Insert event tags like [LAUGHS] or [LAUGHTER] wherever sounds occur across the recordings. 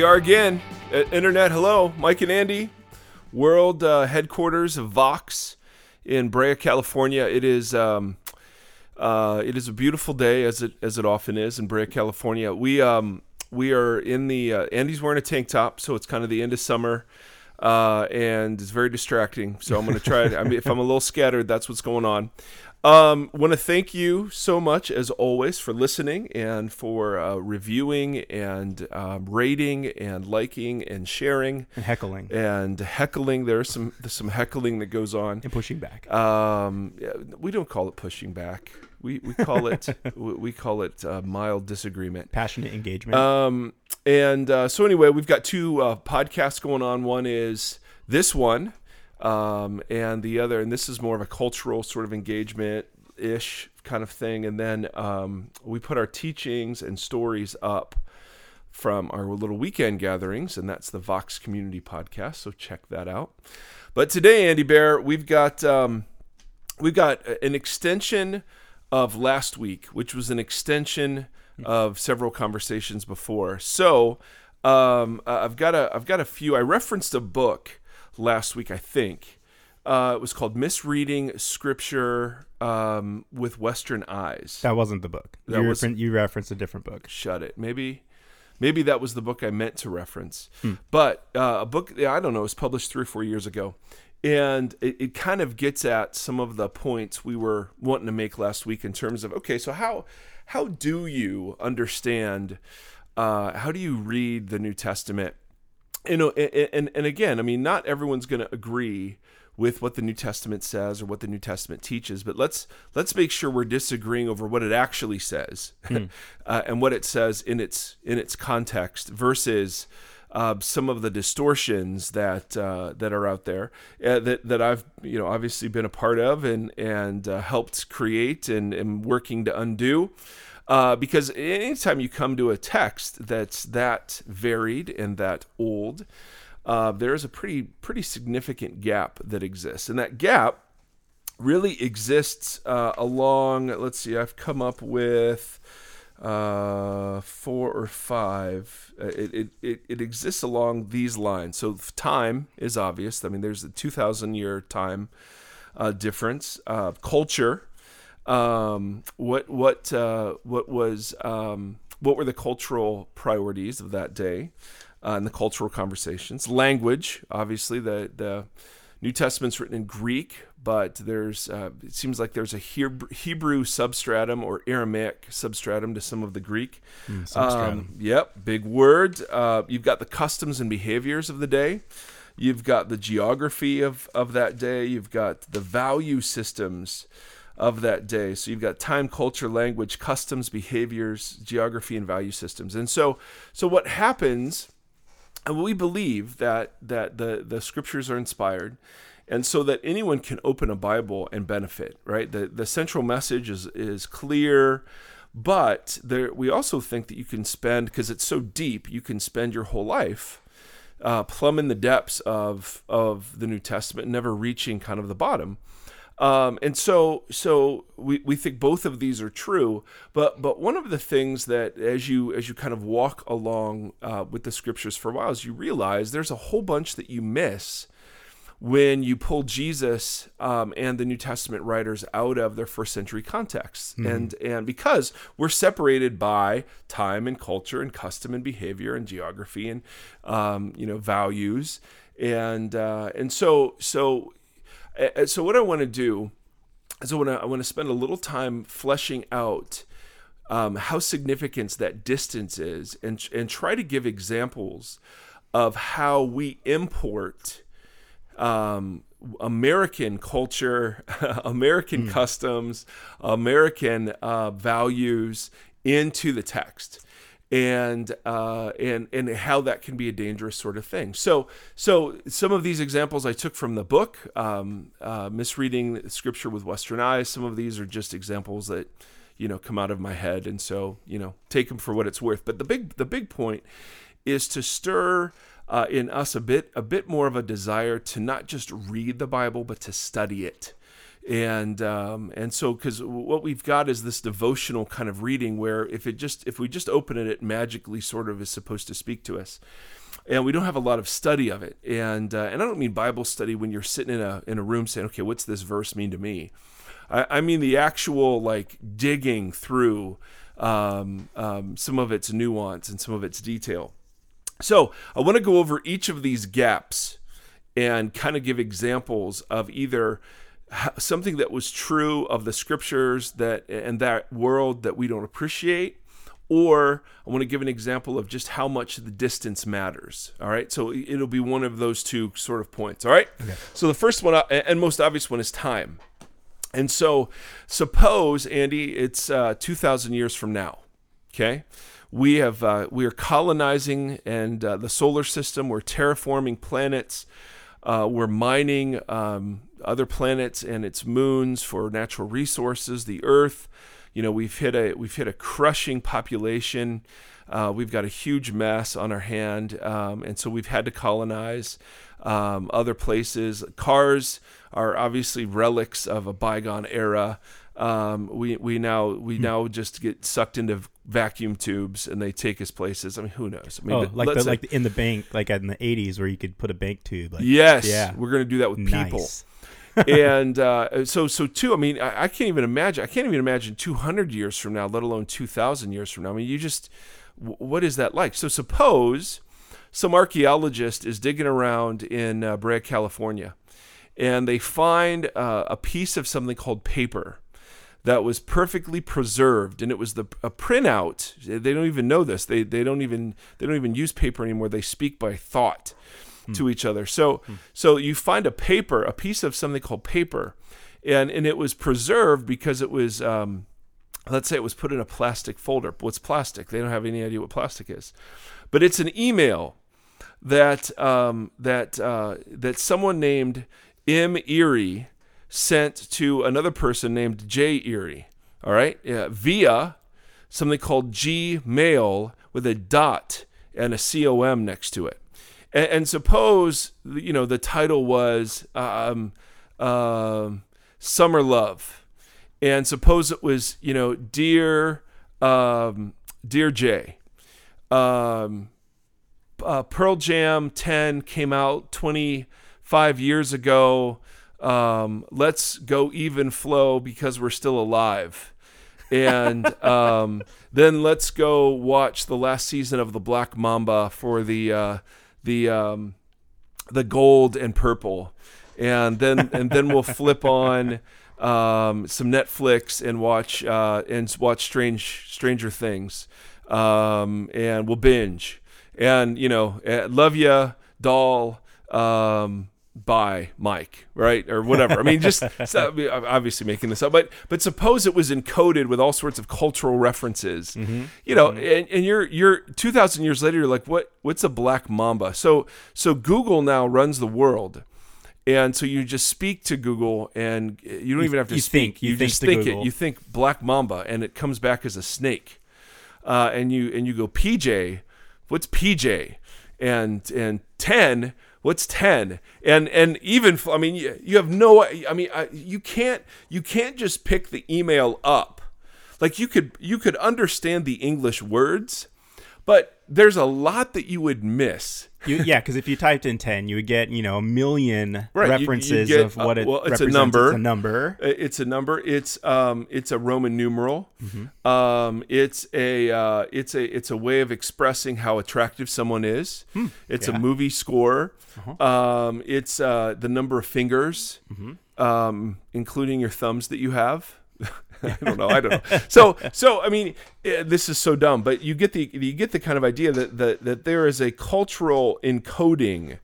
We are again at Internet. Hello, Mike and Andy, world uh, headquarters of Vox in Brea, California. It is um, uh, it is a beautiful day, as it as it often is in Brea, California. We um, we are in the uh, Andy's wearing a tank top, so it's kind of the end of summer. Uh, and it's very distracting. So I'm going to try. I mean, if I'm a little scattered, that's what's going on. Um, want to thank you so much as always for listening and for uh, reviewing and um, rating and liking and sharing and heckling and heckling. There's some there's some heckling that goes on and pushing back. Um, we don't call it pushing back. We, we call it [LAUGHS] we call it uh, mild disagreement, passionate engagement. Um, and uh, so anyway, we've got two uh, podcasts going on. One is this one um, and the other, and this is more of a cultural sort of engagement ish kind of thing. And then um, we put our teachings and stories up from our little weekend gatherings, and that's the Vox Community Podcast. So check that out. But today, Andy Bear, we've got um, we've got an extension of last week, which was an extension of several conversations before. So um, I've got a I've got a few. I referenced a book last week, I think. Uh, it was called Misreading Scripture um, with Western Eyes. That wasn't the book. That you, was, refer- you referenced a different book. Shut it. Maybe, maybe that was the book I meant to reference. Hmm. But uh, a book I don't know it was published three or four years ago, and it, it kind of gets at some of the points we were wanting to make last week in terms of okay, so how how do you understand? Uh, how do you read the New Testament? You know, and, and, and again, I mean, not everyone's going to agree with what the New Testament says or what the New Testament teaches, but let's let's make sure we're disagreeing over what it actually says [LAUGHS] hmm. uh, and what it says in its in its context versus uh, some of the distortions that uh, that are out there uh, that that I've you know obviously been a part of and and uh, helped create and, and working to undo. Uh, because anytime you come to a text that's that varied and that old, uh, there is a pretty pretty significant gap that exists, and that gap really exists uh, along. Let's see, I've come up with uh, four or five. Uh, it, it, it, it exists along these lines. So time is obvious. I mean, there's a 2,000 year time uh, difference. Uh, culture um, what what uh, what was um, what were the cultural priorities of that day uh, and the cultural conversations? Language obviously the the New Testament's written in Greek but there's uh, it seems like there's a Hebrew substratum or Aramaic substratum to some of the Greek. Mm, um, yep big word. Uh, you've got the customs and behaviors of the day. You've got the geography of of that day. You've got the value systems of that day. So you've got time, culture, language, customs, behaviors, geography, and value systems. And so, so what happens? And we believe that that the the scriptures are inspired, and so that anyone can open a Bible and benefit. Right. The the central message is is clear. But there, we also think that you can spend because it's so deep. You can spend your whole life uh, plumbing the depths of of the New Testament, never reaching kind of the bottom. Um, and so, so we, we think both of these are true. But but one of the things that as you as you kind of walk along uh, with the scriptures for a while, is you realize there's a whole bunch that you miss when you pull Jesus um, and the New Testament writers out of their first century contexts, mm-hmm. and and because we're separated by time and culture and custom and behavior and geography and um, you know values, and uh, and so so so what I want to do is I want to I want to spend a little time fleshing out um, how significant that distance is, and and try to give examples of how we import um, American culture, [LAUGHS] American mm. customs, American uh, values into the text and uh, and and how that can be a dangerous sort of thing. So so some of these examples I took from the book, um, uh, misreading scripture with Western eyes. Some of these are just examples that you know come out of my head, and so you know take them for what it's worth. But the big the big point is to stir. Uh, in us, a bit, a bit more of a desire to not just read the Bible, but to study it, and um, and so because what we've got is this devotional kind of reading where if it just if we just open it, it magically sort of is supposed to speak to us and we don't have a lot of study of it. And uh, and I don't mean Bible study when you're sitting in a in a room saying, okay, what's this verse mean to me? I, I mean the actual like digging through um, um, some of its nuance and some of its detail. So I want to go over each of these gaps and kind of give examples of either something that was true of the scriptures that and that world that we don't appreciate or I want to give an example of just how much the distance matters. All right. So it'll be one of those two sort of points. All right. Okay. So the first one uh, and most obvious one is time. And so suppose, Andy, it's uh, 2,000 years from now. Okay. We have uh, we are colonizing and uh, the solar system. We're terraforming planets. Uh, we're mining um, other planets and its moons for natural resources. The Earth you know we've hit a we've hit a crushing population. Uh, we've got a huge mess on our hand, um, and so we've had to colonize um, other places. Cars are obviously relics of a bygone era. Um, we we now we hmm. now just get sucked into vacuum tubes and they take us places. I mean, who knows? I mean, oh, like the, like in the bank, like in the '80s, where you could put a bank tube. Like, yes, yeah, we're gonna do that with nice. people and uh, so so too. I mean, I, I, can't even imagine. I can't even imagine 200 years from now, let alone 2,000 years from now. I mean, you just what is that like? So suppose some archaeologist is digging around in uh, Brea, California, and they find uh, a piece of something called paper that was perfectly preserved and it was the a printout they don't even know this they, they don't even they don't even use paper anymore they speak by thought Hmm. to each other. So hmm. so you find a paper, a piece of something called paper, and and it was preserved because it was. Um, let's say it was put in a plastic folder. What's plastic? They don't have any idea what plastic is, but it's an email that um, that uh, that someone named M. Erre sent to another person named J. Erre. All right, yeah, via something called Gmail with a dot and a com next to it. And, and suppose you know the title was um, uh, "Summer Love," and suppose it was you know dear um, dear Jay. Um, uh, Pearl Jam 10 came out 25 years ago. Um, let's go even flow because we're still alive. And [LAUGHS] um, then let's go watch the last season of the Black Mamba for the uh, the um, the gold and purple, and then and then we'll [LAUGHS] flip on um, some Netflix and watch uh, and watch Strange Stranger Things, um, and we'll binge. And you know, eh, love ya, doll. Um, by Mike, right, or whatever. I mean, just [LAUGHS] obviously making this up, but but suppose it was encoded with all sorts of cultural references, mm-hmm. you know, mm-hmm. and, and you're you're two thousand years later, you're like, what what's a black mamba? So so Google now runs the world. And so you just speak to Google, and you don't even have to you speak. Think, you, you think just think Google. it. You think black mamba, and it comes back as a snake. Uh, and you and you go PJ, what's PJ? And and ten what's 10 and and even i mean you, you have no i mean I, you can't you can't just pick the email up like you could you could understand the english words but there's a lot that you would miss. You, yeah, because if you typed in ten, you would get you know a million right, references you, you get, of what it. Uh, well, it's a number. It's a number. It's a number. It's um, it's a Roman numeral. Mm-hmm. Um, it's a uh, it's a it's a way of expressing how attractive someone is. Hmm. It's yeah. a movie score. Uh-huh. Um, it's uh, the number of fingers, mm-hmm. um, including your thumbs that you have. [LAUGHS] I don't know. I don't know. So, so I mean, eh, this is so dumb, but you get the you get the kind of idea that that that there is a cultural encoding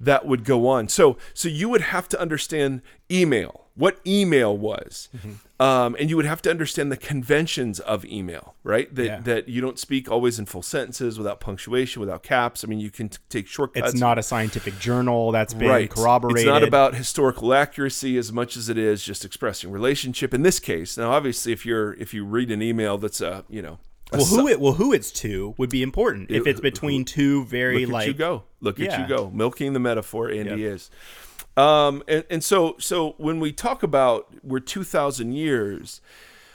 that would go on. So, so you would have to understand email, what email was, mm-hmm. Um, and you would have to understand the conventions of email, right? That yeah. that you don't speak always in full sentences without punctuation, without caps. I mean, you can t- take shortcuts. It's not a scientific journal that's been right. corroborated. It's not about historical accuracy as much as it is just expressing relationship. In this case, now obviously, if you're if you read an email that's a you know Well, who it well who it's to would be important if it's between two very look like you go look yeah. at you go milking the metaphor. Andy yep. is, um, and and so so when we talk about we're two thousand years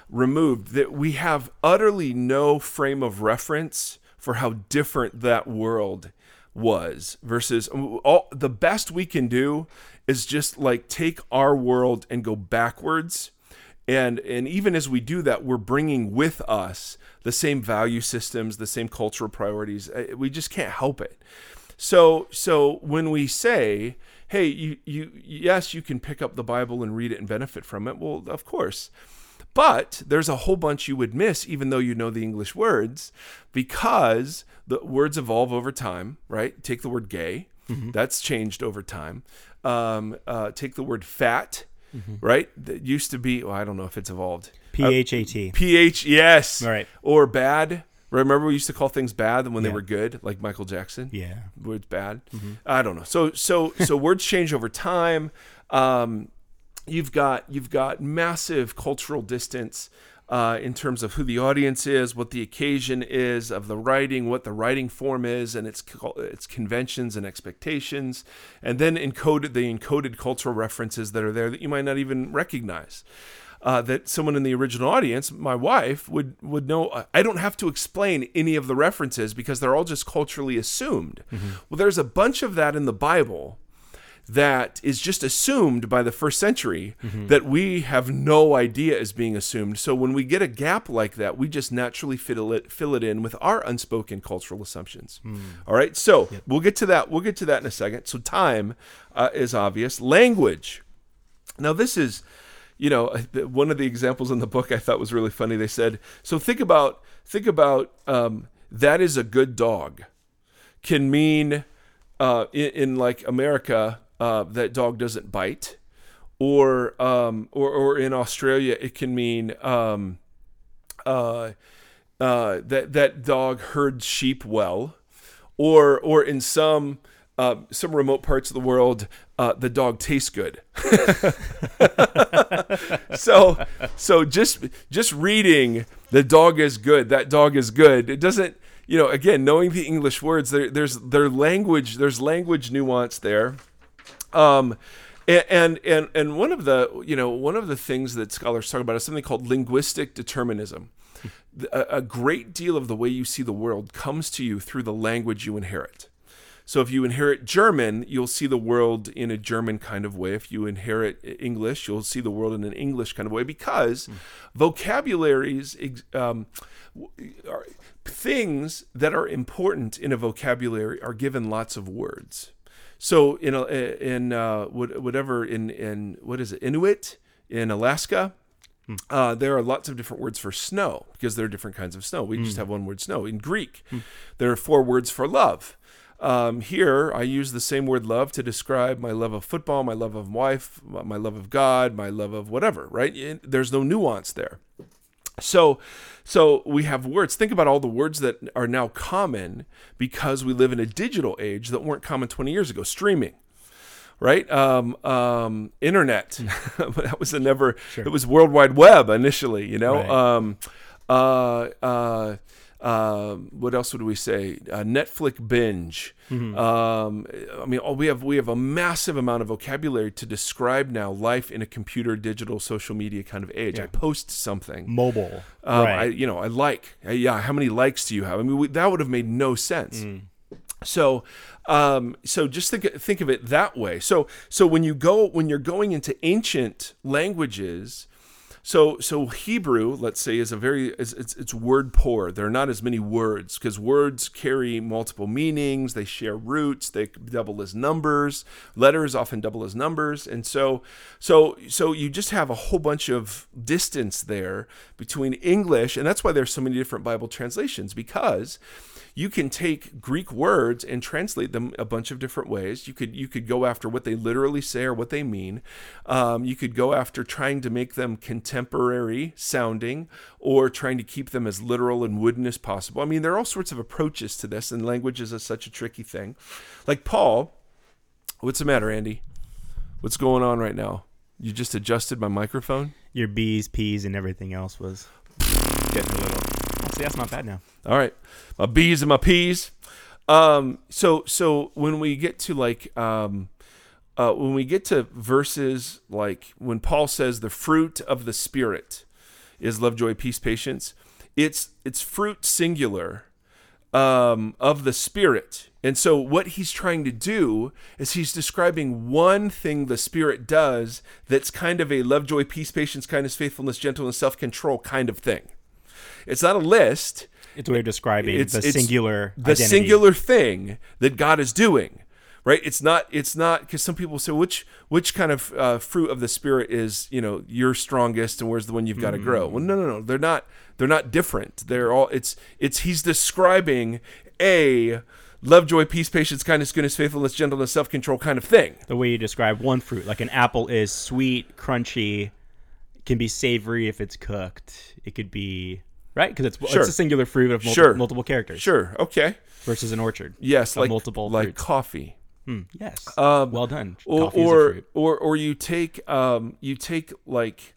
removed, that we have utterly no frame of reference for how different that world was versus all the best we can do is just like take our world and go backwards. And and even as we do that we're bringing with us the same value systems the same cultural priorities. Uh, we just can't help it. So so when we say hey you you yes you can pick up the bible and read it and benefit from it well of course but there's a whole bunch you would miss even though you know the english words because the words evolve over time right take the word gay mm-hmm. that's changed over time um, uh, take the word fat mm-hmm. right? That used to be. Well, I don't know if it's evolved. P H A T. P H. Yes. Right. Or bad. Remember we used to call things bad when yeah. they were good, like Michael Jackson. Yeah. Words bad. Mm-hmm. I don't know. So so so [LAUGHS] words change over time. Um, you've got you've got massive cultural distance uh, in terms of who the audience is, what the occasion is of the writing, what the writing form is, and its its conventions and expectations, and then encoded the encoded cultural references that are there that you might not even recognize. Uh, that someone in the original audience, my wife, would would know. I don't have to explain any of the references because they're all just culturally assumed. Mm-hmm. Well, there's a bunch of that in the Bible that is just assumed by the first century mm-hmm. that we have no idea is being assumed. So when we get a gap like that, we just naturally fill it fill it in with our unspoken cultural assumptions. Mm. All right, so yep. we'll get to that. We'll get to that in a second. So time uh, is obvious. Language. Now this is, you know, [LAUGHS] one of the examples in the book I thought was really funny. They said, so think about think about um, that is a good dog, can mean. Uh, in, in like America, uh, that dog doesn't bite, or um, or or in Australia it can mean um, uh, uh, that that dog herds sheep well, or or in some uh, some remote parts of the world, uh, the dog tastes good. [LAUGHS] so, so just just reading the dog is good. That dog is good. It doesn't, you know. Again, knowing the English words, there, there's their language. There's language nuance there. Um, and and and one of the you know one of the things that scholars talk about is something called linguistic determinism. A, a great deal of the way you see the world comes to you through the language you inherit. So if you inherit German, you'll see the world in a German kind of way. If you inherit English, you'll see the world in an English kind of way because mm. vocabularies um, are, things that are important in a vocabulary are given lots of words. So in a, in uh, whatever in in what is it Inuit in Alaska, hmm. uh, there are lots of different words for snow because there are different kinds of snow. We just hmm. have one word snow. In Greek, hmm. there are four words for love. Um, here, I use the same word love to describe my love of football, my love of wife, my love of God, my love of whatever, right? There's no nuance there. So, so we have words. Think about all the words that are now common because we live in a digital age that weren't common 20 years ago. Streaming, right? Um, um, internet. [LAUGHS] that was a never. Sure. It was World Wide Web initially. You know. Right. Um, uh, uh, um, what else would we say? Uh, Netflix binge. Mm-hmm. Um, I mean, we have we have a massive amount of vocabulary to describe now life in a computer, digital, social media kind of age. Yeah. I post something mobile, um, right? I, you know, I like. I, yeah, how many likes do you have? I mean, we, that would have made no sense. Mm. So, um, so just think think of it that way. So, so when you go when you're going into ancient languages so so Hebrew, let's say, is a very is, it's it's word poor. There are not as many words because words carry multiple meanings. They share roots. They double as numbers. Letters often double as numbers, and so so so you just have a whole bunch of distance there between English, and that's why there's so many different Bible translations because you can take Greek words and translate them a bunch of different ways. You could you could go after what they literally say or what they mean. Um, you could go after trying to make them contemporary sounding or trying to keep them as literal and wooden as possible. I mean, there are all sorts of approaches to this, and language is a, such a tricky thing. Like Paul, what's the matter, Andy? What's going on right now? You just adjusted my microphone. Your B's, P's, and everything else was getting a little See, that's not bad now. All right, my B's and my P's. Um, so so when we get to like um, uh, when we get to verses like when Paul says the fruit of the spirit is love, joy, peace, patience, it's it's fruit singular um, of the spirit. And so what he's trying to do is he's describing one thing the spirit does that's kind of a love, joy, peace, patience, kindness, faithfulness, gentleness, self-control kind of thing. It's not a list. It's a way of describing it's, the it's singular the identity. singular thing that God is doing right it's not it's not because some people say which which kind of uh, fruit of the spirit is you know your strongest and where's the one you've got to mm-hmm. grow well no no no they're not they're not different they're all it's it's he's describing a love joy peace patience kindness goodness faithfulness gentleness self-control kind of thing the way you describe one fruit like an apple is sweet crunchy can be savory if it's cooked it could be right because it's, sure. it's a singular fruit of multi- sure. multiple characters sure okay versus an orchard yes like multiple like fruits. coffee Hmm, yes. Um, well done. Or or, or, or you take um, you take like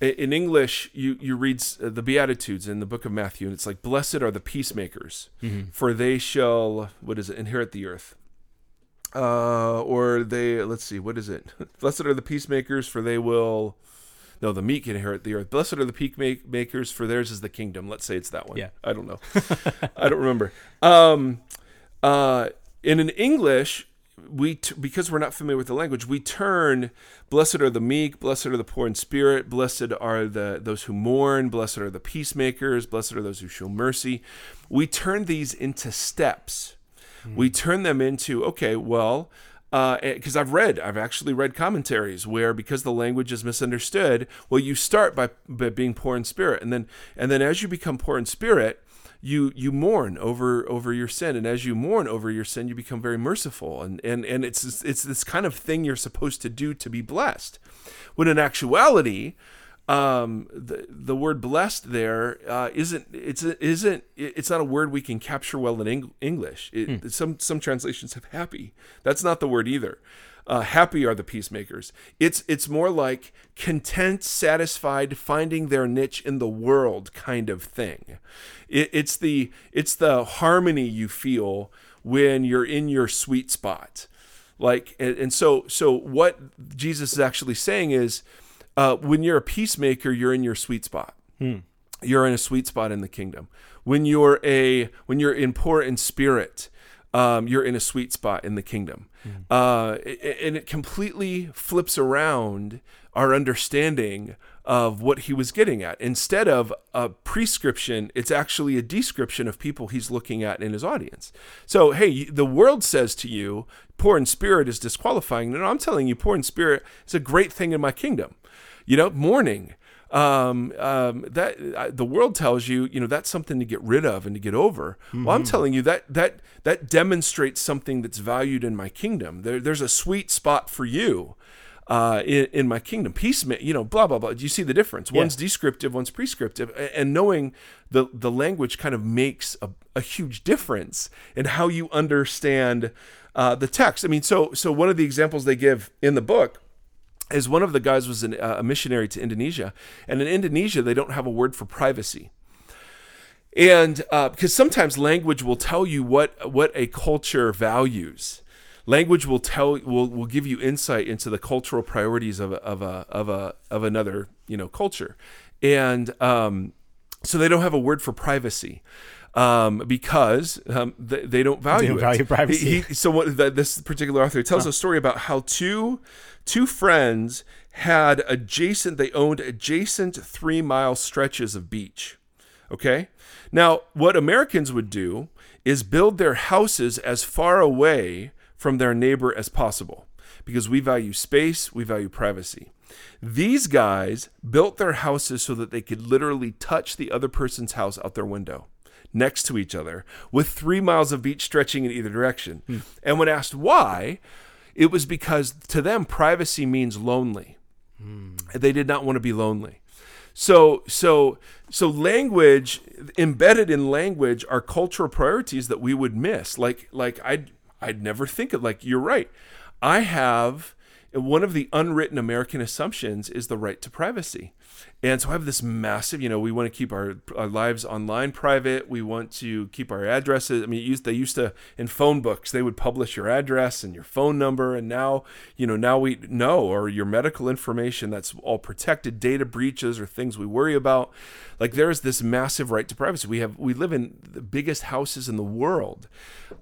in English you you read the Beatitudes in the book of Matthew and it's like blessed are the peacemakers mm-hmm. for they shall what is it inherit the earth. Uh, or they let's see what is it [LAUGHS] blessed are the peacemakers for they will no the meek inherit the earth. Blessed are the peacemakers for theirs is the kingdom. Let's say it's that one. Yeah. I don't know. [LAUGHS] I don't remember. Um uh in an english we t- because we're not familiar with the language we turn blessed are the meek blessed are the poor in spirit blessed are the those who mourn blessed are the peacemakers blessed are those who show mercy. We turn these into steps. Mm. we turn them into okay well because uh, I've read, I've actually read commentaries where because the language is misunderstood, well, you start by, by being poor in spirit, and then and then as you become poor in spirit, you you mourn over over your sin and as you mourn over your sin you become very merciful and and and it's it's this kind of thing you're supposed to do to be blessed. When in actuality um, the the word blessed there uh, not it's isn't it's not a word we can capture well in Eng- English. It, hmm. Some some translations have happy. That's not the word either. Uh, happy are the peacemakers. It's it's more like content, satisfied, finding their niche in the world kind of thing. It, it's the it's the harmony you feel when you're in your sweet spot. Like and, and so so what Jesus is actually saying is uh, when you're a peacemaker, you're in your sweet spot. Hmm. You're in a sweet spot in the kingdom. When you're a when you're in poor in spirit, um, you're in a sweet spot in the kingdom. Mm. Uh, and it completely flips around our understanding of what he was getting at. Instead of a prescription, it's actually a description of people he's looking at in his audience. So, hey, the world says to you, poor in spirit is disqualifying. No, I'm telling you, poor in spirit is a great thing in my kingdom. You know, mourning um, um, that uh, the world tells you, you know, that's something to get rid of and to get over. Mm-hmm. Well, I'm mm-hmm. telling you that that that demonstrates something that's valued in my kingdom. There, there's a sweet spot for you uh, in, in, my kingdom. Peace, you know, blah blah blah. Do you see the difference? Yeah. One's descriptive, one's prescriptive, and knowing the the language kind of makes a, a huge difference in how you understand uh, the text. I mean, so so one of the examples they give in the book is one of the guys was an, uh, a missionary to Indonesia, and in Indonesia they don't have a word for privacy. And uh, because sometimes language will tell you what what a culture values, language will tell will will give you insight into the cultural priorities of of a of a of another you know culture, and um, so they don't have a word for privacy um, because um, they, they, don't value they don't value privacy. He, he, [LAUGHS] so what, the, this particular author tells huh. a story about how two two friends had adjacent they owned adjacent three mile stretches of beach. Okay, now what Americans would do is build their houses as far away from their neighbor as possible because we value space, we value privacy. These guys built their houses so that they could literally touch the other person's house out their window next to each other with three miles of beach stretching in either direction. Hmm. And when asked why, it was because to them, privacy means lonely. Hmm. They did not want to be lonely. So, so, so language embedded in language are cultural priorities that we would miss. Like, like I'd, I'd never think of like you're right. I have one of the unwritten American assumptions is the right to privacy. And so I have this massive, you know, we want to keep our, our lives online private. We want to keep our addresses. I mean, used, they used to, in phone books, they would publish your address and your phone number. And now, you know, now we know, or your medical information, that's all protected. Data breaches or things we worry about. Like there's this massive right to privacy. We have, we live in the biggest houses in the world.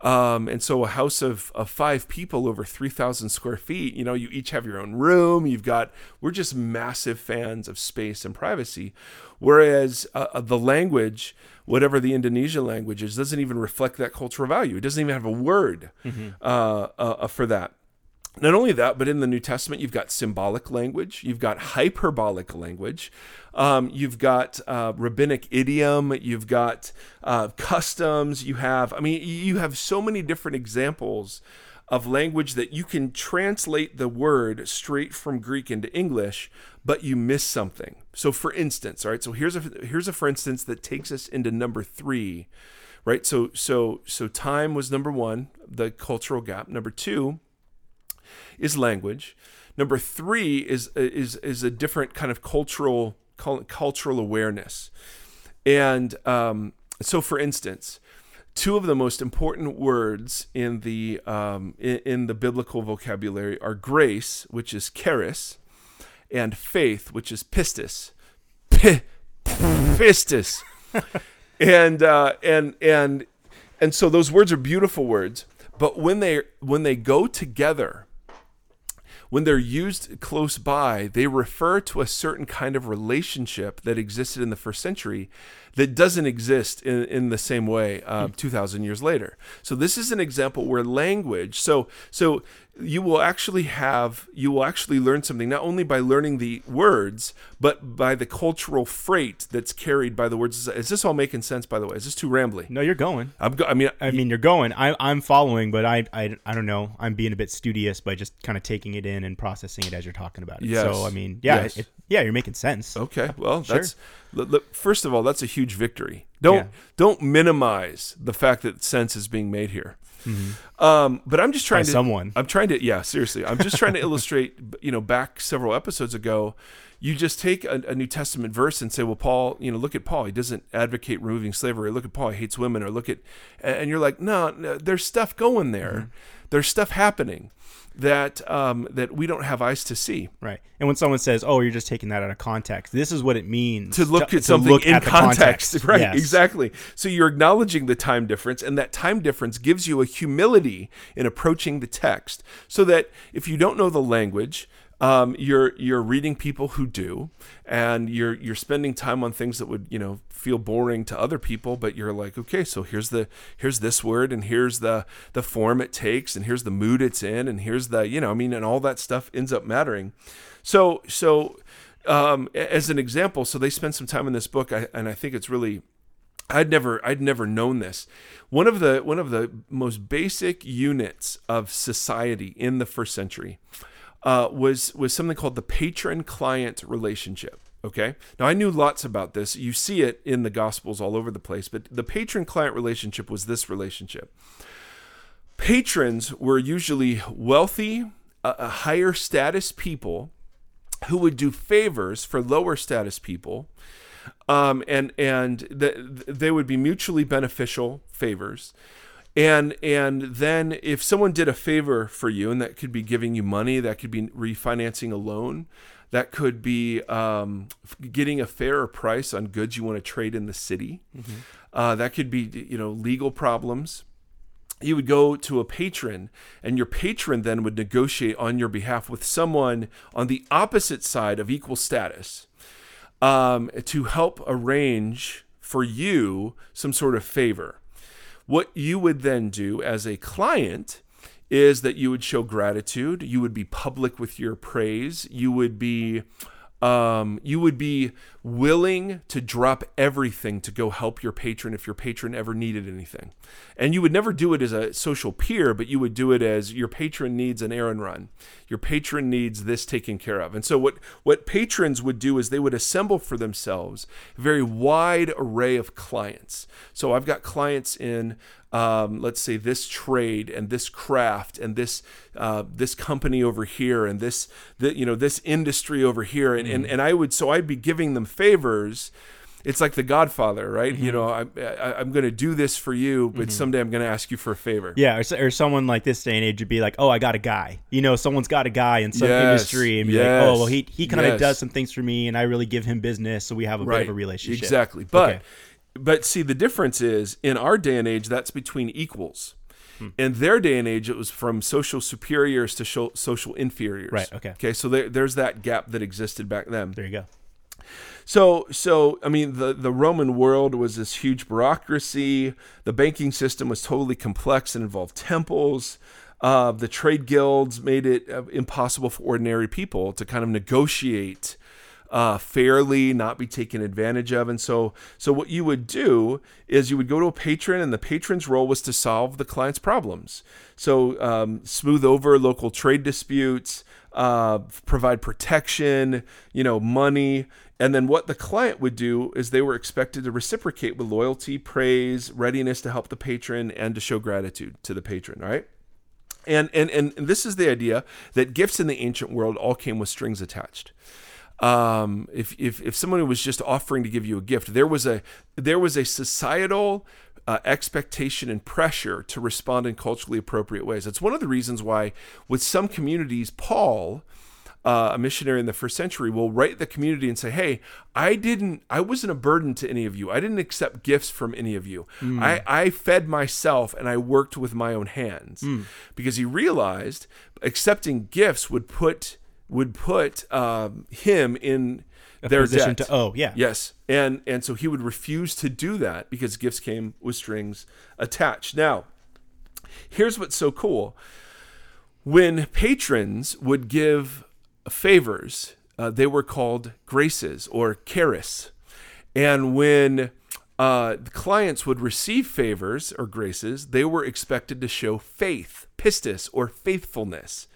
Um, and so a house of, of five people over 3,000 square feet, you know, you each have your own room. You've got, we're just massive fans of space and privacy. Whereas uh, uh, the language, whatever the Indonesian language is, doesn't even reflect that cultural value. It doesn't even have a word mm-hmm. uh, uh, for that. Not only that, but in the New Testament, you've got symbolic language, you've got hyperbolic language, um, you've got uh, rabbinic idiom, you've got uh, customs, you have, I mean, you have so many different examples of language that you can translate the word straight from Greek into English, but you miss something. So, for instance, all right, so here's a here's a for instance that takes us into number three, right? So, so, so time was number one, the cultural gap. Number two is language. Number three is is is a different kind of cultural cultural awareness, and um, so for instance, two of the most important words in the um, in, in, the biblical vocabulary are grace, which is charis, and faith, which is pistis. P- pistis. [LAUGHS] and uh, and and and so those words are beautiful words, but when they when they go together, when they're used close by, they refer to a certain kind of relationship that existed in the first century that doesn't exist in, in the same way uh, mm. 2,000 years later. So this is an example where language, so so you will actually have you will actually learn something not only by learning the words but by the cultural freight that's carried by the words. Is this all making sense by the way? Is this too rambly? No you're going. I'm go- i mean i mean you're going. I, i'm following but I, I i don't know. I'm being a bit studious by just kind of taking it in and processing it as you're talking about it. Yes. so i mean yeah yes. it, yeah you're making sense. Okay well sure. that's look, first of all that's a huge victory. Don't yeah. don't minimize the fact that sense is being made here Mm-hmm. Um, but I'm just trying By to someone. I'm trying to yeah, seriously. I'm just trying to [LAUGHS] illustrate. You know, back several episodes ago, you just take a, a, New Testament verse and say, well, Paul, you know, look at Paul. He doesn't advocate removing slavery. Look at Paul. He hates women. Or look at, and you're like, no, no there's stuff going there. Mm-hmm. There's stuff happening that um, that we don't have eyes to see. Right. And when someone says, "Oh, you're just taking that out of context," this is what it means to look to, at something look in at context. context. [LAUGHS] Right. Yes. Exactly. So you're acknowledging the time difference, and that time difference gives you a humility in approaching the text, so that if you don't know the language, um, you're you're reading people who do, and you're you're spending time on things that would you know feel boring to other people, but you're like, okay, so here's the here's this word, and here's the the form it takes, and here's the mood it's in, and here's the you know I mean, and all that stuff ends up mattering. So so um, as an example, so they spend some time in this book, and I think it's really I'd never I'd never known this. One of the one of the most basic units of society in the first century uh, was was something called the patron client relationship. Okay. Now I knew lots about this. You see it in the Gospels all over the place, but the patron client relationship was this relationship. Patrons were usually wealthy, uh, higher status people who would do favors for lower status people. Um, and and the, they would be mutually beneficial favors and and then if someone did a favor for you and that could be giving you money that could be refinancing a loan that could be um, getting a fairer price on goods you want to trade in the city mm-hmm. uh, that could be you know legal problems you would go to a patron and your patron then would negotiate on your behalf with someone on the opposite side of equal status um, to help arrange for you some sort of favor what you would then do as a client is that you would show gratitude, you would be public with your praise, you would be um, you would be willing to drop everything to go help your patron if your patron ever needed anything. And you would never do it as a social peer, but you would do it as your patron needs an errand run. Your patron needs this taken care of. And so what what patrons would do is they would assemble for themselves a very wide array of clients. So I've got clients in um, let's say this trade and this craft and this uh, this company over here and this the, you know this industry over here and, mm-hmm. and and I would so I'd be giving them favors it's like the Godfather, right? Mm-hmm. You know, I, I, am going to do this for you, but mm-hmm. someday I'm going to ask you for a favor. Yeah, or, or, someone like this day and age would be like, oh, I got a guy. You know, someone's got a guy in some yes. industry, and be yes. like, oh, well, he he kind of yes. does some things for me, and I really give him business, so we have a right. bit of a relationship. Exactly, but. Okay. But see, the difference is in our day and age, that's between equals. Hmm. In their day and age, it was from social superiors to social inferiors. Right. Okay. Okay. So there, there's that gap that existed back then. There you go. So, so I mean, the the Roman world was this huge bureaucracy. The banking system was totally complex and involved temples. Uh, the trade guilds made it uh, impossible for ordinary people to kind of negotiate uh, fairly, not be taken advantage of. And so, so what you would do is you would go to a patron, and the patron's role was to solve the client's problems. So, um, smooth over local trade disputes, uh, provide protection, you know, money. And then what the client would do is they were expected to reciprocate with loyalty, praise, readiness to help the patron, and to show gratitude to the patron, right? And, and, and this is the idea that gifts in the ancient world all came with strings attached. Um, if, if, if someone was just offering to give you a gift, there was a, there was a societal uh, expectation and pressure to respond in culturally appropriate ways. That's one of the reasons why, with some communities, Paul, uh, a missionary in the first century will write the community and say, "Hey, I didn't, I wasn't a burden to any of you. I didn't accept gifts from any of you. Mm. I, I fed myself and I worked with my own hands mm. because he realized accepting gifts would put would put um, him in a their position debt. to owe. Yeah. Yes, and and so he would refuse to do that because gifts came with strings attached. Now, here's what's so cool. When patrons would give favors, uh, they were called graces or charis. And when uh, clients would receive favors or graces, they were expected to show faith, pistis, or faithfulness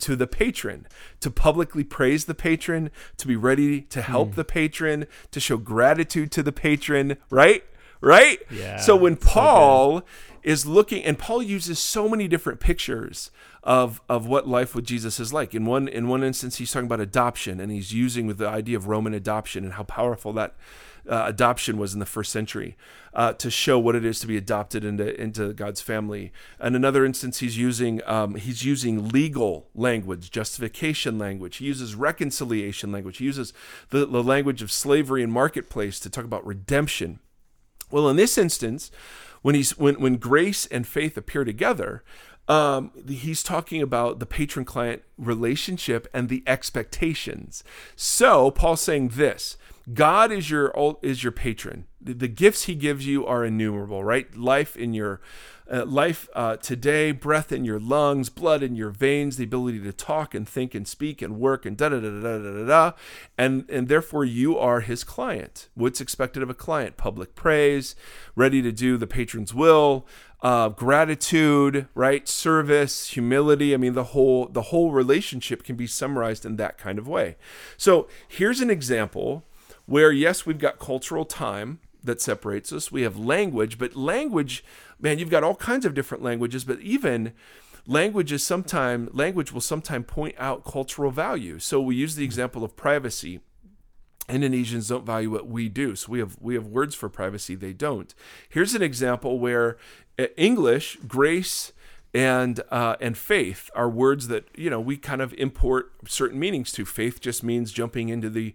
to the patron, to publicly praise the patron, to be ready to help mm. the patron, to show gratitude to the patron, right? Right? Yeah. So when Paul so is looking, and Paul uses so many different pictures of of what life with Jesus is like. In one in one instance, he's talking about adoption, and he's using with the idea of Roman adoption and how powerful that uh, adoption was in the first century uh, to show what it is to be adopted into into God's family. And another instance, he's using um, he's using legal language, justification language. He uses reconciliation language. He uses the, the language of slavery and marketplace to talk about redemption. Well, in this instance, when he's when when grace and faith appear together, um, he's talking about the patron client relationship and the expectations. So Paul's saying this: God is your is your patron. The, the gifts He gives you are innumerable. Right, life in your uh, life uh, today, breath in your lungs, blood in your veins, the ability to talk and think and speak and work and da da da da da da da, and and therefore you are His client. What's expected of a client? Public praise, ready to do the patron's will, uh, gratitude, right? Service, humility. I mean, the whole the whole relationship can be summarized in that kind of way. So here's an example where yes, we've got cultural time that separates us. We have language, but language, man, you've got all kinds of different languages, but even language is sometime language will sometime point out cultural value. So we use the example of privacy. Indonesians don't value what we do. So we have we have words for privacy, they don't. Here's an example where uh, English, grace, and uh, and faith are words that you know we kind of import certain meanings to. Faith just means jumping into the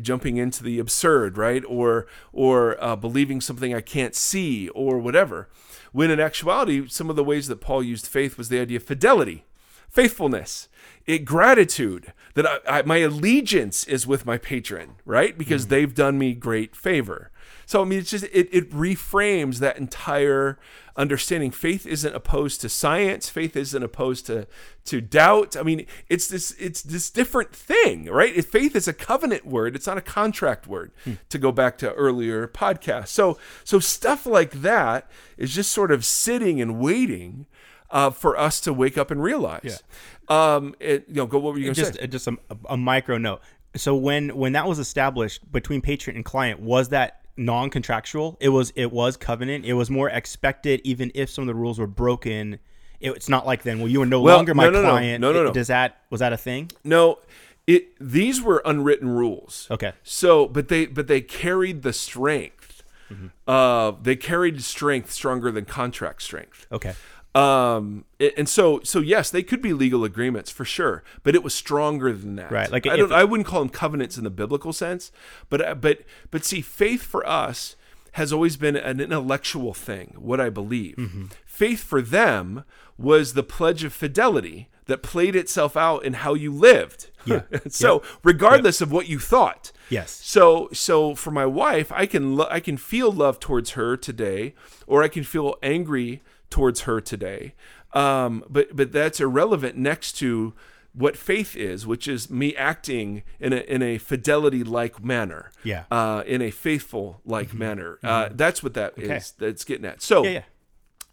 jumping into the absurd, right? Or or uh, believing something I can't see, or whatever. When in actuality, some of the ways that Paul used faith was the idea of fidelity, faithfulness, it, gratitude that I, I, my allegiance is with my patron, right? Because mm. they've done me great favor. So I mean, it's just it, it reframes that entire understanding. Faith isn't opposed to science. Faith isn't opposed to to doubt. I mean, it's this it's this different thing, right? If faith is a covenant word. It's not a contract word. Hmm. To go back to earlier podcasts. So so stuff like that is just sort of sitting and waiting. Uh, for us to wake up and realize. Yeah. Um, it, you know, go. What were you going to say? Just a, a micro note. So when when that was established between patron and client, was that non-contractual. It was it was covenant. It was more expected, even if some of the rules were broken. It, it's not like then. Well, you are no Well, longer my no, no, no. client. No, no, It- no. Does that was that a thing? No, it these were unwritten rules. Okay. So, but they but they carried the strength. Mm-hmm. Uh, they carried strength stronger than contract strength. Okay. Um, and so so yes, they could be legal agreements for sure, but it was stronger than that. Right, like I don't I wouldn't call them covenants in the biblical sense, but uh, but but see, faith for us has always been an intellectual thing. What I believe, Mm-hmm. faith for them was the pledge of fidelity that played itself out in how you lived. Yeah. [LAUGHS] so regardless of what you thought. Yes. So so for my wife, I can lo- I can feel love towards her today, or I can feel angry towards her today. Um, but but that's irrelevant next to what faith is, which is me acting in a in a fidelity like manner. Yeah. Uh, in a faithful like manner. Uh, that's what that is. That's getting at. So Yeah. Yeah.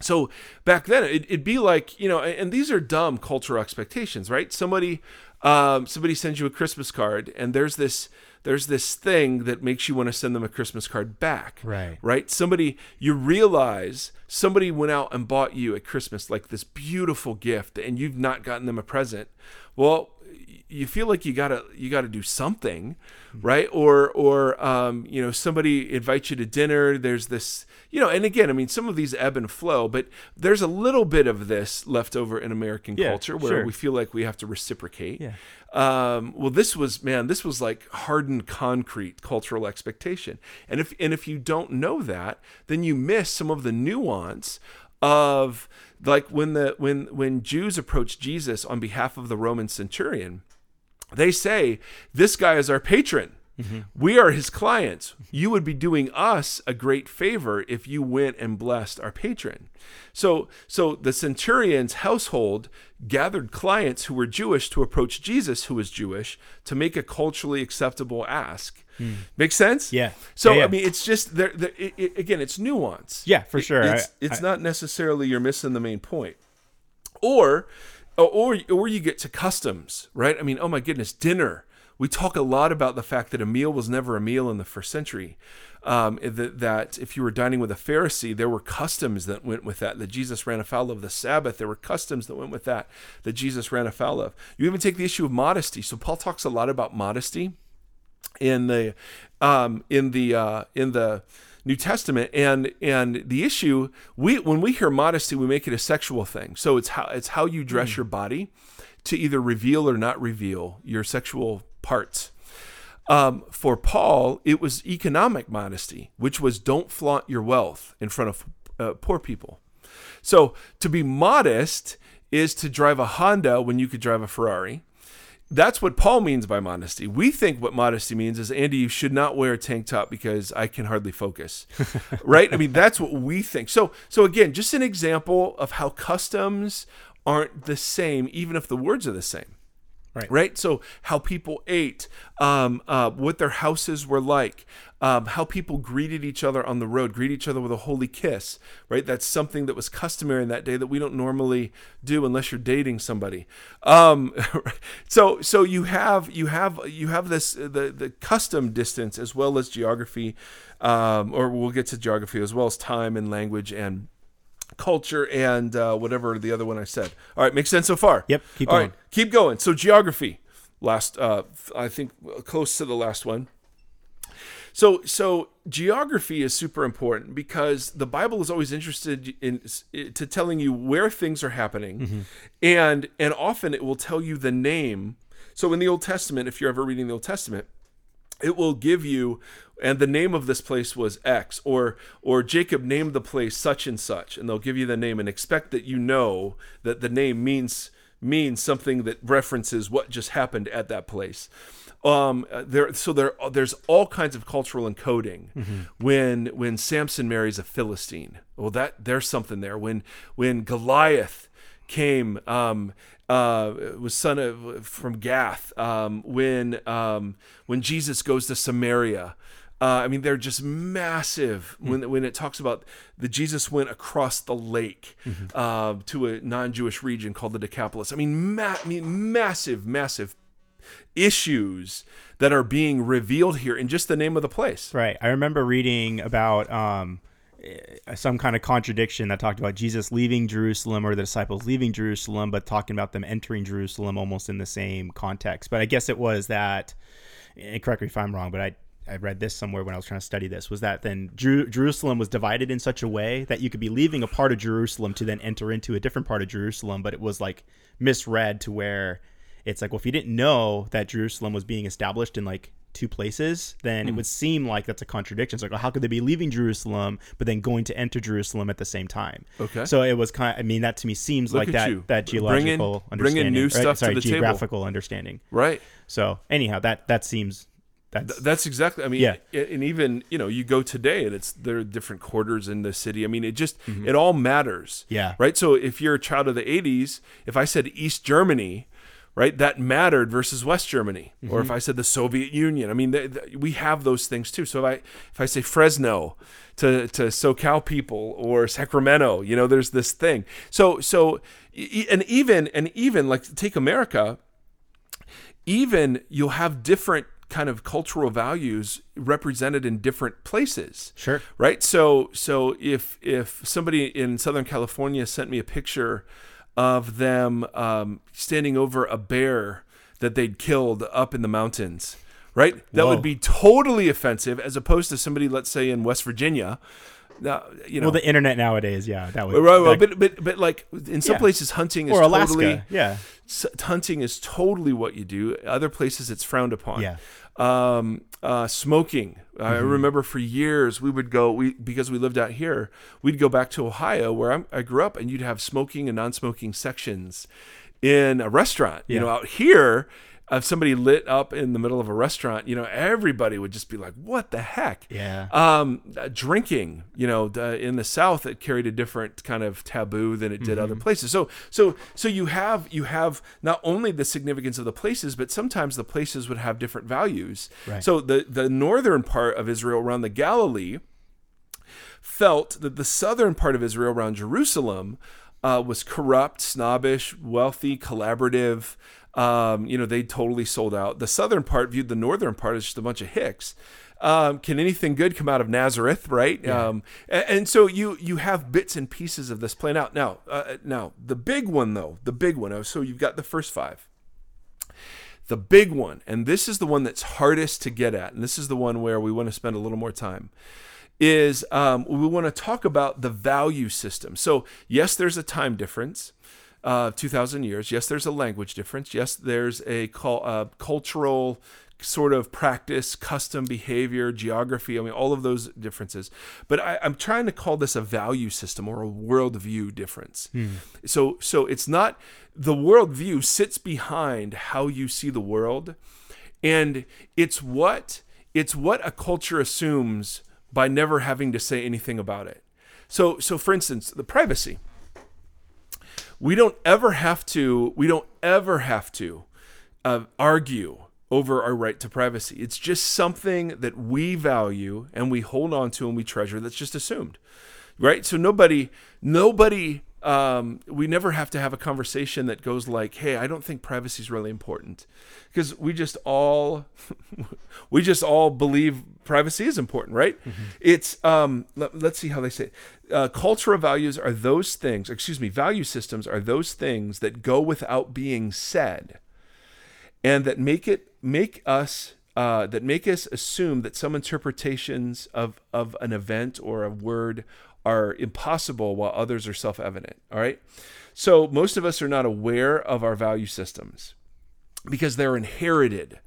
so back then, it, it'd be like you know, and these are dumb cultural expectations, right? Somebody, um, somebody sends you a Christmas card, and there's this there's this thing that makes you want to send them a Christmas card back, Right. Right? Somebody you realize somebody went out and bought you at Christmas like this beautiful gift, and you've not gotten them a present. Well, you feel like you gotta you gotta do something right or or um, you know somebody invites you to dinner there's this you know and again i mean some of these ebb and flow but there's a little bit of this left over in american Yeah, culture where sure. we feel like we have to reciprocate Yeah. um, well this was man this was like hardened concrete cultural expectation and if and if you don't know that then you miss some of the nuance of like when the when when Jews approached Jesus on behalf of the Roman centurion, they say, This guy is our patron. Mm-hmm. We are his clients. You would be doing us a great favor if you went and blessed our patron. So, so the centurion's household gathered clients who were Jewish to approach Jesus, who was Jewish, to make a culturally acceptable ask. Hmm. Make sense? Yeah. So Yeah, yeah. I mean, it's just there. it, it- again, it's nuance. Yeah, for It- sure. It's, I- it's I- not necessarily you're missing the main point or or or you get to customs right i mean oh my goodness dinner we talk a lot about the fact that a meal was never a meal in the first century. Um, that, that if you were dining with a pharisee there were customs that went with that that jesus ran afoul of the sabbath. There were customs that went with that that jesus ran afoul of. You even take the issue of modesty. So paul talks a lot about modesty in the um, in the uh, in the New Testament, and and the issue we when we hear modesty, we make it a sexual thing. So it's how it's how you dress your body to either reveal or not reveal your sexual parts. Um, for Paul, it was economic modesty, which was don't flaunt your wealth in front of uh, poor people. So to be modest is to drive a Honda when you could drive a Ferrari. That's what Paul means by modesty. We think what modesty means is Andy, you should not wear a tank top because I can hardly focus. [LAUGHS] right? I mean, that's what we think. So so again, just an example of how customs aren't the same, even if the words are the same Right. right? So how people ate um, uh, what their houses were like um, how people greeted each other on the road greet each other with a holy kiss right? That's something that was customary in that day that we don't normally do unless you're dating somebody. Um, [LAUGHS] so so you have you have you have this the the custom distance as well as geography um, or we'll get to geography as well as time and language and culture and uh, whatever the other one I said. All right, makes sense so far. Yep, keep All going. keep going. So geography, last uh, I think close to the last one. So so geography is super important because the Bible is always interested in to telling you where things are happening, and and often it will tell you the name. So in the Old Testament, if you're ever reading the Old Testament, it will give you and the name of this place was x or or jacob named the place such and such and they'll give you the name and expect that you know that the name means means something that references what just happened at that place. Um there so there there's all kinds of cultural encoding when when samson marries a philistine. Well that there's something there. When when goliath came um, uh, was son of from Gath. Um, when um, when Jesus goes to Samaria, uh, I mean they're just massive. When when it talks about the Jesus went across the lake uh, to a non-Jewish region called the Decapolis. I mean, ma- I mean massive, massive issues that are being revealed here in just the name of the place. Right. I remember reading about um, Uh, some kind of contradiction that talked about Jesus leaving Jerusalem or the disciples leaving Jerusalem, but talking about them entering Jerusalem almost in the same context. But I guess it was that, and correct me if I'm wrong, but I I read this somewhere when I was trying to study this was that then Jer- Jerusalem was divided in such a way that you could be leaving a part of Jerusalem to then enter into a different part of Jerusalem, but it was like misread to where it's like, well, if you didn't know that Jerusalem was being established in like two places, then mm. it hmm. would seem like that's a contradiction. It's like, well, how could they be leaving Jerusalem but then going to enter Jerusalem at the same time? Okay. So it was kind. Of, I mean, that to me seems Look like that you. that geological bring in, understanding. Bring in new stuff right? Sorry, to the geographical table. understanding. Right. So anyhow, that that seems that's, that's exactly. I mean, yeah. and even you know, you go today, and it's there are different quarters in the city. I mean, it just mm-hmm. it all matters. Yeah. Right. So if you're a child of the '80s, if I said East Germany, right, that mattered versus West Germany, mm-hmm. or if I said the Soviet Union, I mean, they, they, we have those things too. So if I if I say Fresno to to SoCal people or Sacramento, you know, there's this thing. So so and even and even like take America even you'll have different kind of cultural values represented in different places. Sure. Right? So so if if somebody in Southern California sent me a picture of them um, standing over a bear that they'd killed up in the mountains, right? That Whoa. would be totally offensive as opposed to somebody let's say in West Virginia uh, you know, well, the internet nowadays, yeah, that would. Right, right, but but but like in some yeah. places, hunting is or Alaska, totally, yeah, hunting is totally what you do. Other places, it's frowned upon. Yeah. Um, uh, smoking. Mm-hmm. I remember for years we would go we because we lived out here. We'd go back to Ohio where I'm, i grew up, and you'd have smoking and non-smoking sections in a restaurant. Yeah. You know, out here of somebody lit up in the middle of a restaurant, you know, everybody would just be like, "What the heck?" Yeah. Um, uh, drinking, you know, in the South, it carried a different kind of taboo than it did mm-hmm. other places. So, so, so you have you have not only the significance of the places, but sometimes the places would have different values. Right. So the the northern part of Israel around the Galilee felt that the southern part of Israel around Jerusalem uh, was corrupt, snobbish, wealthy, collaborative. Um, you know, they totally sold out. The southern part viewed the northern part as just a bunch of hicks. Um, can anything good come out of Nazareth, right? Yeah. Um, and, and, so you you have bits and pieces of this playing out. Now, uh, now the big one though, the big one. Oh, so you've got the first five. The big one, and this is the one that's hardest to get at, and this is the one where we want to spend a little more time is um, we want to talk about the value system. So, yes, there's a time difference uh, 2,000 years. Yes, there's a language difference. Yes, there's a uh, cultural sort of practice, custom behavior, geography. I mean, all of those differences. But I, am trying to call this a value system or a worldview difference. Hmm. So, so it's not the worldview sits behind how you see the world, and it's what it's what a culture assumes by never having to say anything about it. So, so for instance, the privacy we don't ever have to we don't ever have to uh, argue over our right to privacy. It's just something that we value and we hold on to and we treasure that's just assumed right? So nobody nobody um, we never have to have a conversation that goes like hey i don't think privacy is really important. Because we just all [LAUGHS] we just all believe privacy is important right? Mm-hmm. it's um, let, us see how they say it. Uh, cultural values are those things excuse me value systems are those things that go without being said and that make it make us uh, that make us assume that some interpretations of of an event or a word are impossible while others are self evident. All right. So most of us are not aware of our value systems because they're inherited.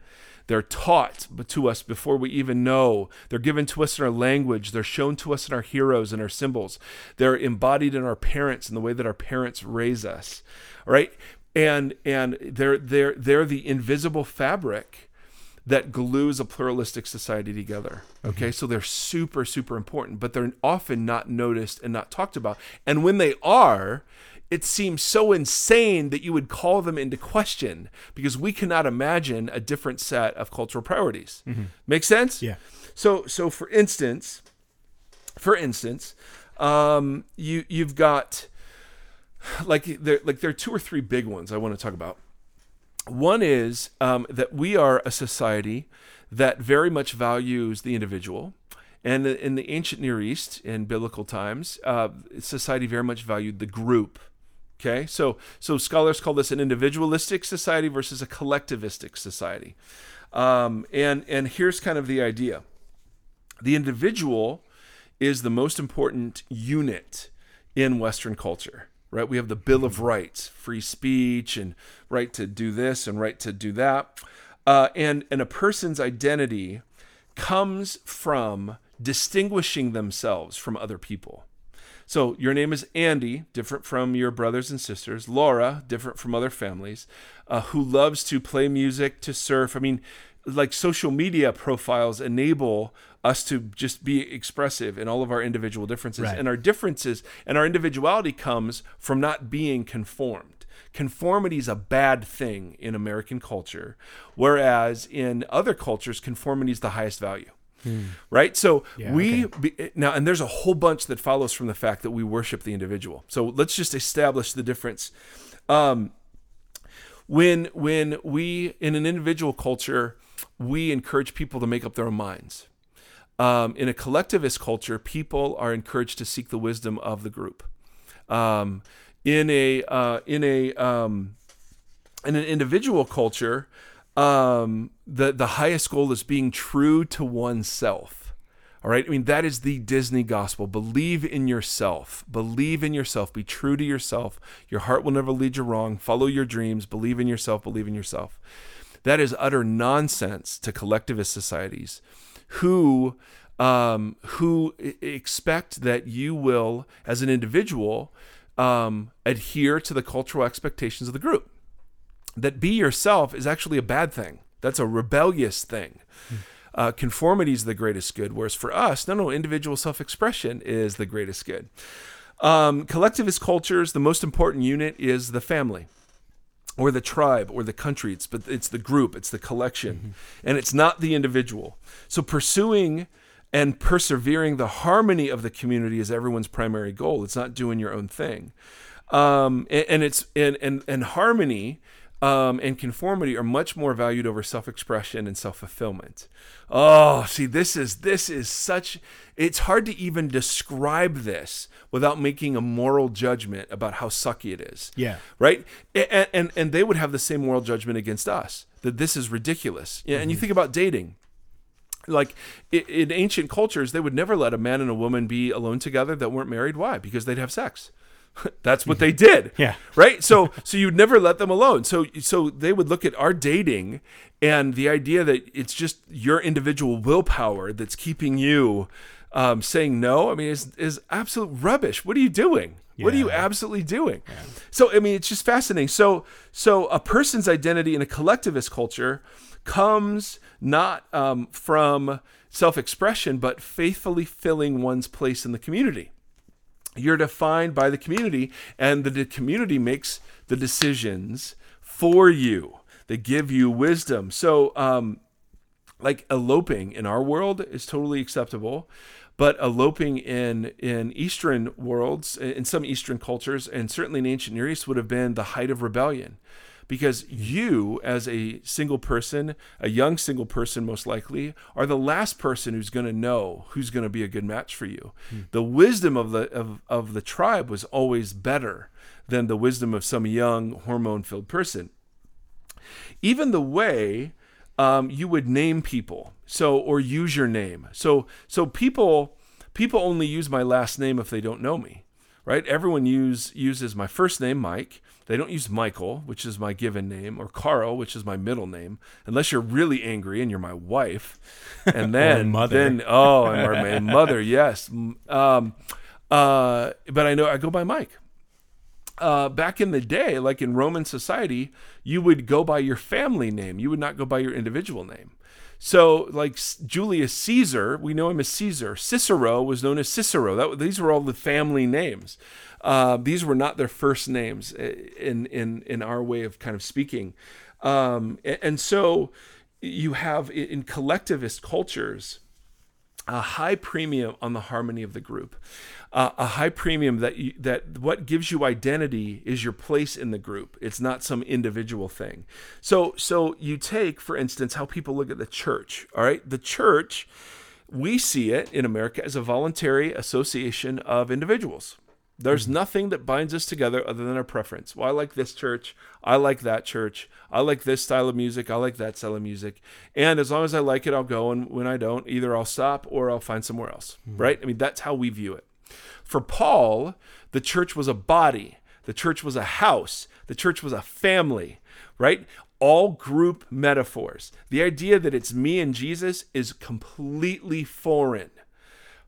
They're taught to us before we even know. They're given to us in our language. They're shown to us in our heroes and our symbols. They're embodied in our parents and the way that our parents raise us. All right. And and they're they're they're the invisible fabric that glues a pluralistic society together. Okay, mm-hmm. so they're super, super important, but they're often not noticed and not talked about. And when they are, it seems so insane that you would call them into question because we cannot imagine a different set of cultural priorities. Mm-hmm. Make sense? Yeah. So, so for instance, for instance, um, you you've got like there like there are two or three big ones I want to talk about. One is um, that we are a society that very much values the individual. And in the ancient Near East, in biblical times, uh, society very much valued the group. Okay, so so scholars call this an individualistic society versus a collectivistic society. Um, and and here's kind of the idea: the individual is the most important unit in Western culture. Right? We have the Bill of Rights, free speech, and right to do this and right to do that. Uh, and and a person's identity comes from distinguishing themselves from other people. So your name is Andy, different from your brothers and sisters. Laura, different from other families, uh, who loves to play music, to surf. I mean, like social media profiles enable us to just be expressive in all of our individual differences. Right. And our differences and our individuality comes from not being conformed. Conformity is a bad thing in American culture, whereas in other cultures, conformity is the highest value. Right? So Yeah, we be, now, and there's a whole bunch that follows from the fact that we worship the individual. So let's just establish the difference. Um, when when we in an individual culture, we encourage people to make up their own minds. Um, in a collectivist culture, people are encouraged to seek the wisdom of the group. Um, in a uh, in a um, in an individual culture, um, the the highest goal is being true to oneself. All right, I mean that is the Disney gospel. Believe in yourself. Believe in yourself. Be true to yourself. Your heart will never lead you wrong. Follow your dreams. Believe in yourself. Believe in yourself. That is utter nonsense to collectivist societies, who um, who expect that you will, as an individual, um, adhere to the cultural expectations of the group that be yourself is actually a bad thing. That's a rebellious thing. Uh, conformity is the greatest good, whereas for us, no, no, individual self expression is the greatest good. Um, collectivist cultures, the most important unit is the family or the tribe or the country. It's, but it's the group, it's the collection, and it's not the individual. So pursuing and persevering the harmony of the community is everyone's primary goal. It's not doing your own thing. Um, and, and it's and, and, and harmony um, and conformity are much more valued over self-expression and self-fulfillment. Oh, see, this is this is such. It's hard to even describe this without making a moral judgment about how sucky it is. Yeah. Right. And and, and they would have the same moral judgment against us that this is ridiculous. Yeah. And you think about dating. Like in ancient cultures, they would never let a man and a woman be alone together that weren't married. Why? Because they'd have sex. [LAUGHS] That's what they did. [LAUGHS] Yeah. Right. So so you'd never let them alone. So so they would look at our dating and the idea that it's just your individual willpower that's keeping you um, saying no. I mean, is is absolute rubbish. What are you doing? What are you absolutely doing? So I mean, it's just fascinating. So so a person's identity in a collectivist culture comes not um, from self-expression, but faithfully filling one's place in the community you're defined by the community and the, community makes the decisions for you. They give you wisdom. So um like eloping in our world is totally acceptable but eloping in in eastern worlds in some eastern cultures and certainly in ancient near east would have been the height of rebellion because you as a single person a young single person most likely are the last person who's going to know who's going to be a good match for you. The wisdom of the of, of the tribe was always better than the wisdom of some young hormone filled person. Even the way um, you would name people so or use your name. So so people people only use my last name if they don't know me right? Everyone use uses my first name mike they don't use michael which is my given name or carl which is my middle name unless you're really angry and you're my wife and [LAUGHS] then mother. then oh and my mother yes um, uh, but i know i go by mike uh, back in the day, like in Roman society, you would go by your family name. You would not go by your individual name. So, like Julius Caesar, we know him as Caesar. Cicero was known as Cicero. That, these were all the family names. Uh, these were not their first names in in in our way of kind of speaking. Um, a- and so, you have in collectivist cultures, a high premium on the harmony of the group, uh, a high premium that you, that what gives you identity is your place in the group. It's not some individual thing. So so you take, for instance, how people look at the church. All right, the church, we see it in America as a voluntary association of individuals. There's mm-hmm. nothing that binds us together other than our preference. Well, I like this church. I like that church. I like this style of music. I like that style of music. And as long as I like it, I'll go. And when I don't, either I'll stop or I'll find somewhere else. Mm-hmm. Right? I mean, that's how we view it. For Paul, the church was a body, the church was a house, the church was a family, right? All group metaphors. The idea that it's me and Jesus is completely foreign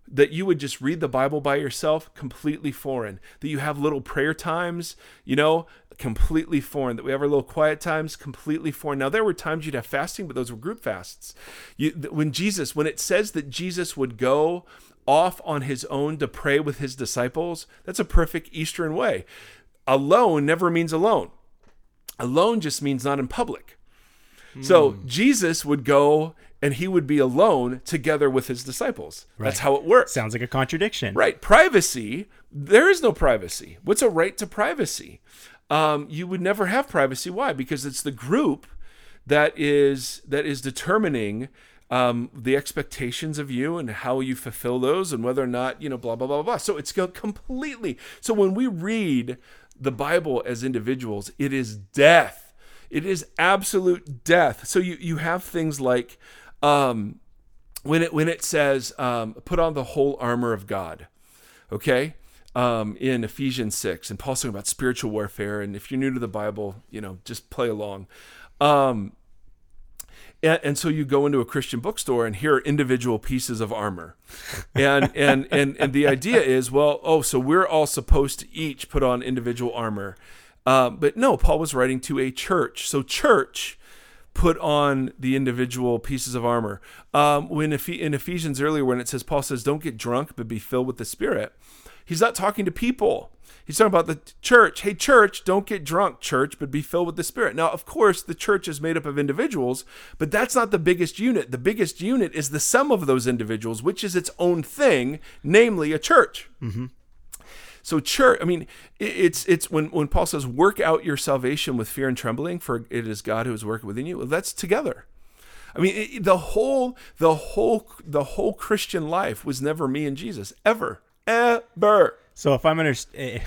that you would just read the Bible by yourself, completely foreign. That you have little prayer times, you know, completely foreign. That we have our little quiet times, completely foreign. Now, there were times you'd have fasting, but those were group fasts. You, when Jesus, when it says that Jesus would go off on his own to pray with his disciples, that's a perfect Eastern way. Alone never means alone. Alone just means not in public. So hmm. Jesus would go and he would be alone together with his disciples. That's how it works. Sounds like a contradiction. Right. Privacy, there is no privacy. What's a right to privacy? Um, you would never have privacy. Why? Because it's the group that is that is determining um, the expectations of you and how you fulfill those and whether or not, you know, blah, blah, blah, blah. So it's completely. So when we read the Bible as individuals, it is death. It is absolute death. So you, you have things like um, when it when it says um, put on the whole armor of God, okay, um, in Ephesians six, and Paul's talking about spiritual warfare. And if you're new to the Bible, you know, just play along. Um, and, and so you go into a Christian bookstore, and here are individual pieces of armor, and [LAUGHS] and and and the idea is, well, oh, so we're all supposed to each put on individual armor, uh, but no, Paul was writing to a church, so church put on the individual pieces of armor. Um, when in Ephesians earlier, when it says Paul says, "Don't get drunk, but be filled with the Spirit," he's not talking to people. He's talking about the church. Hey, church, don't get drunk, church, but be filled with the Spirit. Now, of course, the church is made up of individuals, but that's not the biggest unit. The biggest unit is the sum of those individuals, which is its own thing, namely a church. So church, I mean, it's it's when when Paul says, "Work out your salvation with fear and trembling, for it is God who is working within you." Well, that's together. I mean, it, the whole the whole the whole Christian life was never me and Jesus ever ever. So if I'm understand, eh,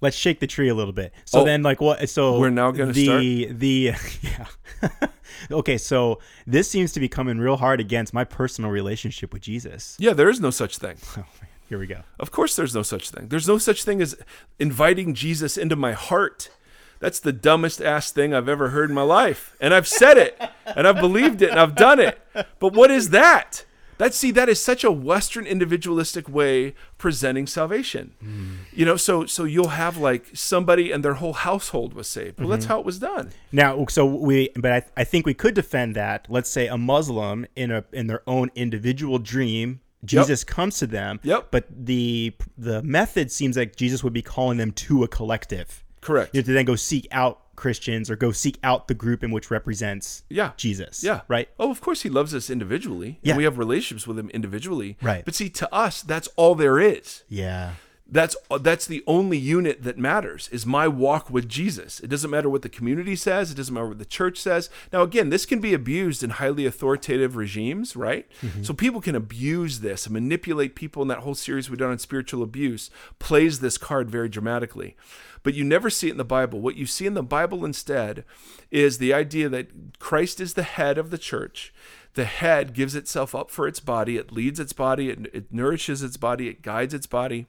let's shake the tree a little bit. So Oh, then, like, what? So we're now gonna the the [LAUGHS] yeah. [LAUGHS] okay, so this seems to be coming real hard against my personal relationship with Jesus. Yeah, there is no such thing. [LAUGHS] Oh, man. Here we go. Of course, there's no such thing. There's no such thing as inviting Jesus into my heart. That's the dumbest ass thing I've ever heard in my life. And I've said it, and I've believed it, and I've done it. But what is that? That see, that is such a Western individualistic way presenting salvation. Hmm. You know, so so you'll have like somebody and their whole household was saved. Well, that's mm-hmm. how it was done. Now, so we, but I, I think we could defend that. Let's say a Muslim in a in their own individual dream, Jesus comes to them. Yep. But the the method seems like Jesus would be calling them to a collective. Correct. You have to then go seek out Christians or go seek out the group in which represents Yeah. Jesus. Yeah. Right. Oh, of course he loves us individually. Yeah. And we have relationships with him individually. Right. But see, to us, that's all there is. Yeah. That's that's the only unit that matters is my walk with Jesus. It doesn't matter what the community says. It doesn't matter what the church says. Now, again, this can be abused in highly authoritative regimes, right? Mm-hmm. So people can abuse this and manipulate people. And that whole series we've done on spiritual abuse plays this card very dramatically. But you never see it in the Bible. What you see in the Bible instead is the idea that Christ is the head of the church. The head gives itself up for its body. It leads its body. It, it nourishes its body. It guides its body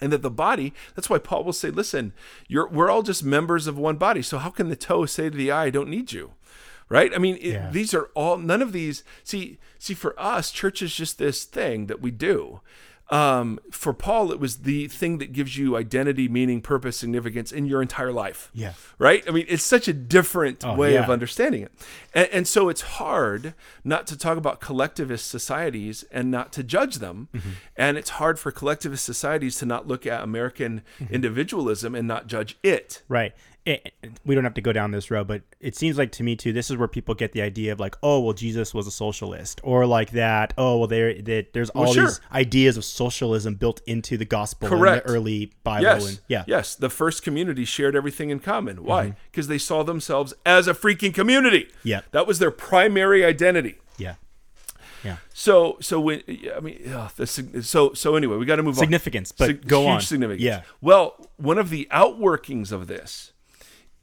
and that the body that's why paul will say listen you're we're all just members of one body so how can the toe say to the eye i don't need you right? I mean it, Yeah. these are all none of these see see for us church is just this thing that we do um, for Paul, it was the thing that gives you identity, meaning, purpose, significance in your entire life. Yeah. Right? I mean, it's such a different way yeah. of understanding it. And, and so it's hard not to talk about collectivist societies and not to judge them. And it's hard for collectivist societies to not look at American individualism and not judge it. Right. It, we don't have to go down this road, but it seems like to me too. This is where people get the idea of like, oh, well, Jesus was a socialist, or like that. Oh, well, there that there's all sure. these ideas of socialism built into the gospel Correct. in the early Bible. Yes. And, yeah. Yes. The first community shared everything in common. Mm-hmm. Why? Because they saw themselves as a freaking community. Yeah. That was their primary identity. Yeah. Yeah. So, so when I mean, ugh, the, so so anyway, we got to move Significance, on. Significance, but Sig- go huge on. Significance. Yeah. Well, one of the outworkings of this,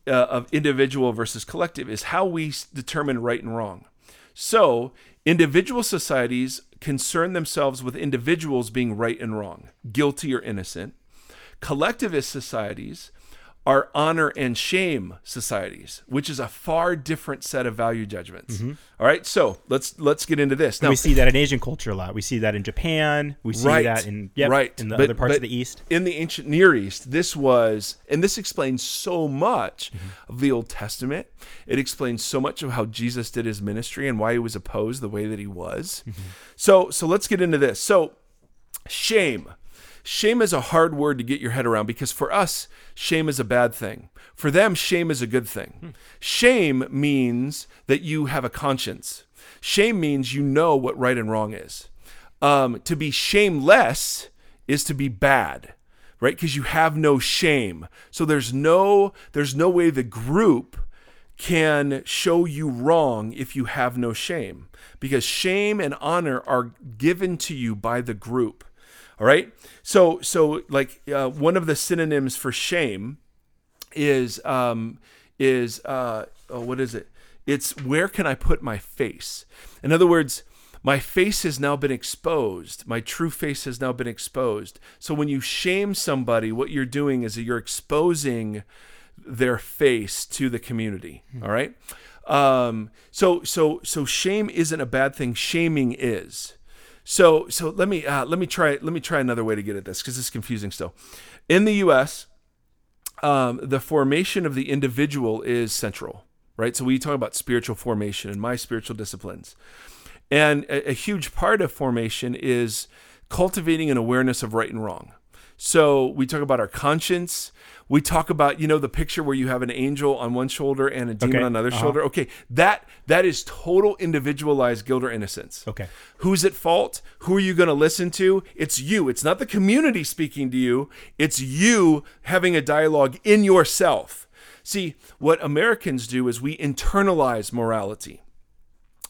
uh, of individual versus collective, is how we determine right and wrong. So, individual societies concern themselves with individuals being right and wrong, guilty or innocent. Collectivist societies are honor and shame societies, which is a far different set of value judgments. All right, so let's let's get into this now. we see that in Asian culture a lot. We see that in Japan. We see Right. that in yep, Right. in the But- other parts of the East. in the ancient Near East, this was, and this explains so much Mm-hmm. of the Old Testament. It explains so much of how Jesus did his ministry and why he was opposed the way that he was. Mm-hmm. So, so let's get into this. So, shame. Shame is a hard word to get your head around because for us, shame is a bad thing. For them, shame is a good thing. Shame means that you have a conscience. Shame means you know what right and wrong is. Um, to be shameless is to be bad, right? Because you have no shame. So there's no there's no way the group can show you wrong if you have no shame because shame and honor are given to you by the group all right? So so like uh, one of the synonyms for shame is um is uh oh, what is it? It's where can i put my face? In other words my face has now been exposed. My true face has now been exposed. So when you shame somebody what you're doing is that you're exposing their face to the community. All right? Um so so so shame isn't a bad thing. Shaming is so so let me uh, let me try let me try another way to get at this because it's confusing still in the us um, the formation of the individual is central, right? So we talk about spiritual formation and my spiritual disciplines. And a, a huge part of formation is cultivating an awareness of right and wrong. So we talk about our conscience. We talk about, you know, the picture where you have an angel on one shoulder and a demon Okay. on another Uh-huh. shoulder. Okay, that that is total individualized guilt or innocence. Okay. Who's at fault? Who are you going to listen to? It's you. It's not the community speaking to you. It's you having a dialogue in yourself. See, what Americans do is we internalize morality.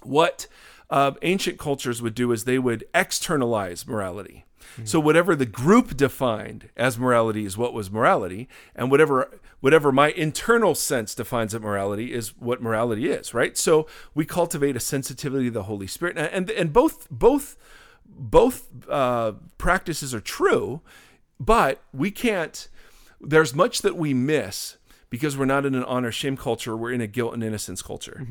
What uh, ancient cultures would do is they would externalize morality. So whatever the group defined as morality is what was morality, and whatever whatever my internal sense defines as morality is what morality is, right? So we cultivate a sensitivity to the Holy Spirit, and and, both both both uh, practices are true, but we can't. There's much that we miss because we're not in an honor shame culture. We're in a guilt and innocence culture.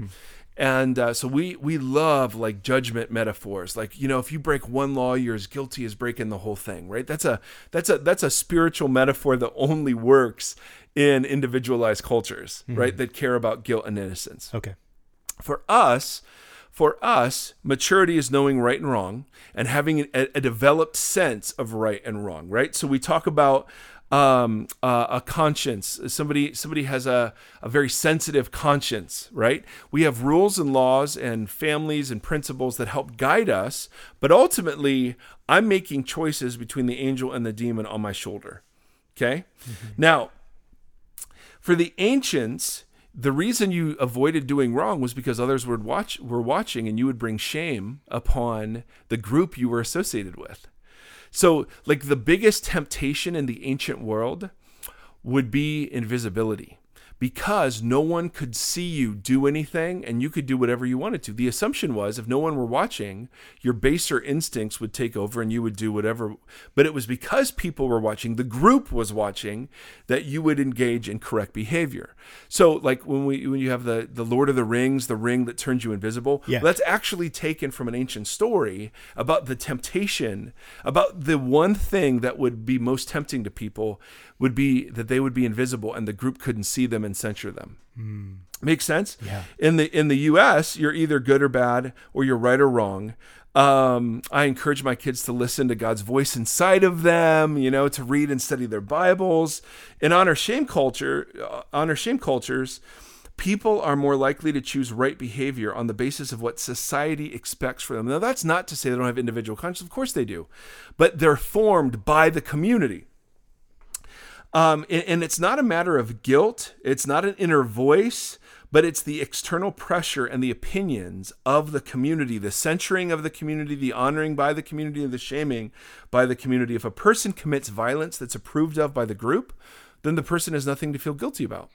And uh, so we we love like judgment metaphors, like you know, if you break one law, you're as guilty as breaking the whole thing, right? That's a that's a that's a spiritual metaphor that only works in individualized cultures, right? That care about guilt and innocence. Okay. For us, for us, maturity is knowing right and wrong and having a, a developed sense of right and wrong, right? So we talk about um, uh, a conscience. Somebody somebody has a, a very sensitive conscience, right? We have rules and laws and families and principles that help guide us, but ultimately, I'm making choices between the angel and the demon on my shoulder. Okay? Now, for the ancients, the reason you avoided doing wrong was because others would watch were watching and you would bring shame upon the group you were associated with. So, like the biggest temptation in the ancient world would be invisibility because no one could see you do anything and you could do whatever you wanted to. The assumption was if no one were watching, your baser instincts would take over and you would do whatever. But it was because people were watching, the group was watching, that you would engage in correct behavior. So like when we when you have the the Lord of the Rings, the ring that turns you invisible, Yeah. that's actually taken from an ancient story about the temptation, about the one thing that would be most tempting to people would be that they would be invisible and the group couldn't see them and censure them. Makes sense? Yeah. In the in the US, you're either good or bad or you're right or wrong. Um, I encourage my kids to listen to God's voice inside of them, you know, to read and study their Bibles. In honor shame culture, uh, honor shame cultures, people are more likely to choose right behavior on the basis of what society expects for them. Now, that's not to say they don't have individual conscience. Of course they do, but they're formed by the community. Um, and, and it's not a matter of guilt. It's not an inner voice, but it's the external pressure and the opinions of the community, the censuring of the community, the honoring by the community, and the shaming by the community. If a person commits violence that's approved of by the group, then the person has nothing to feel guilty about.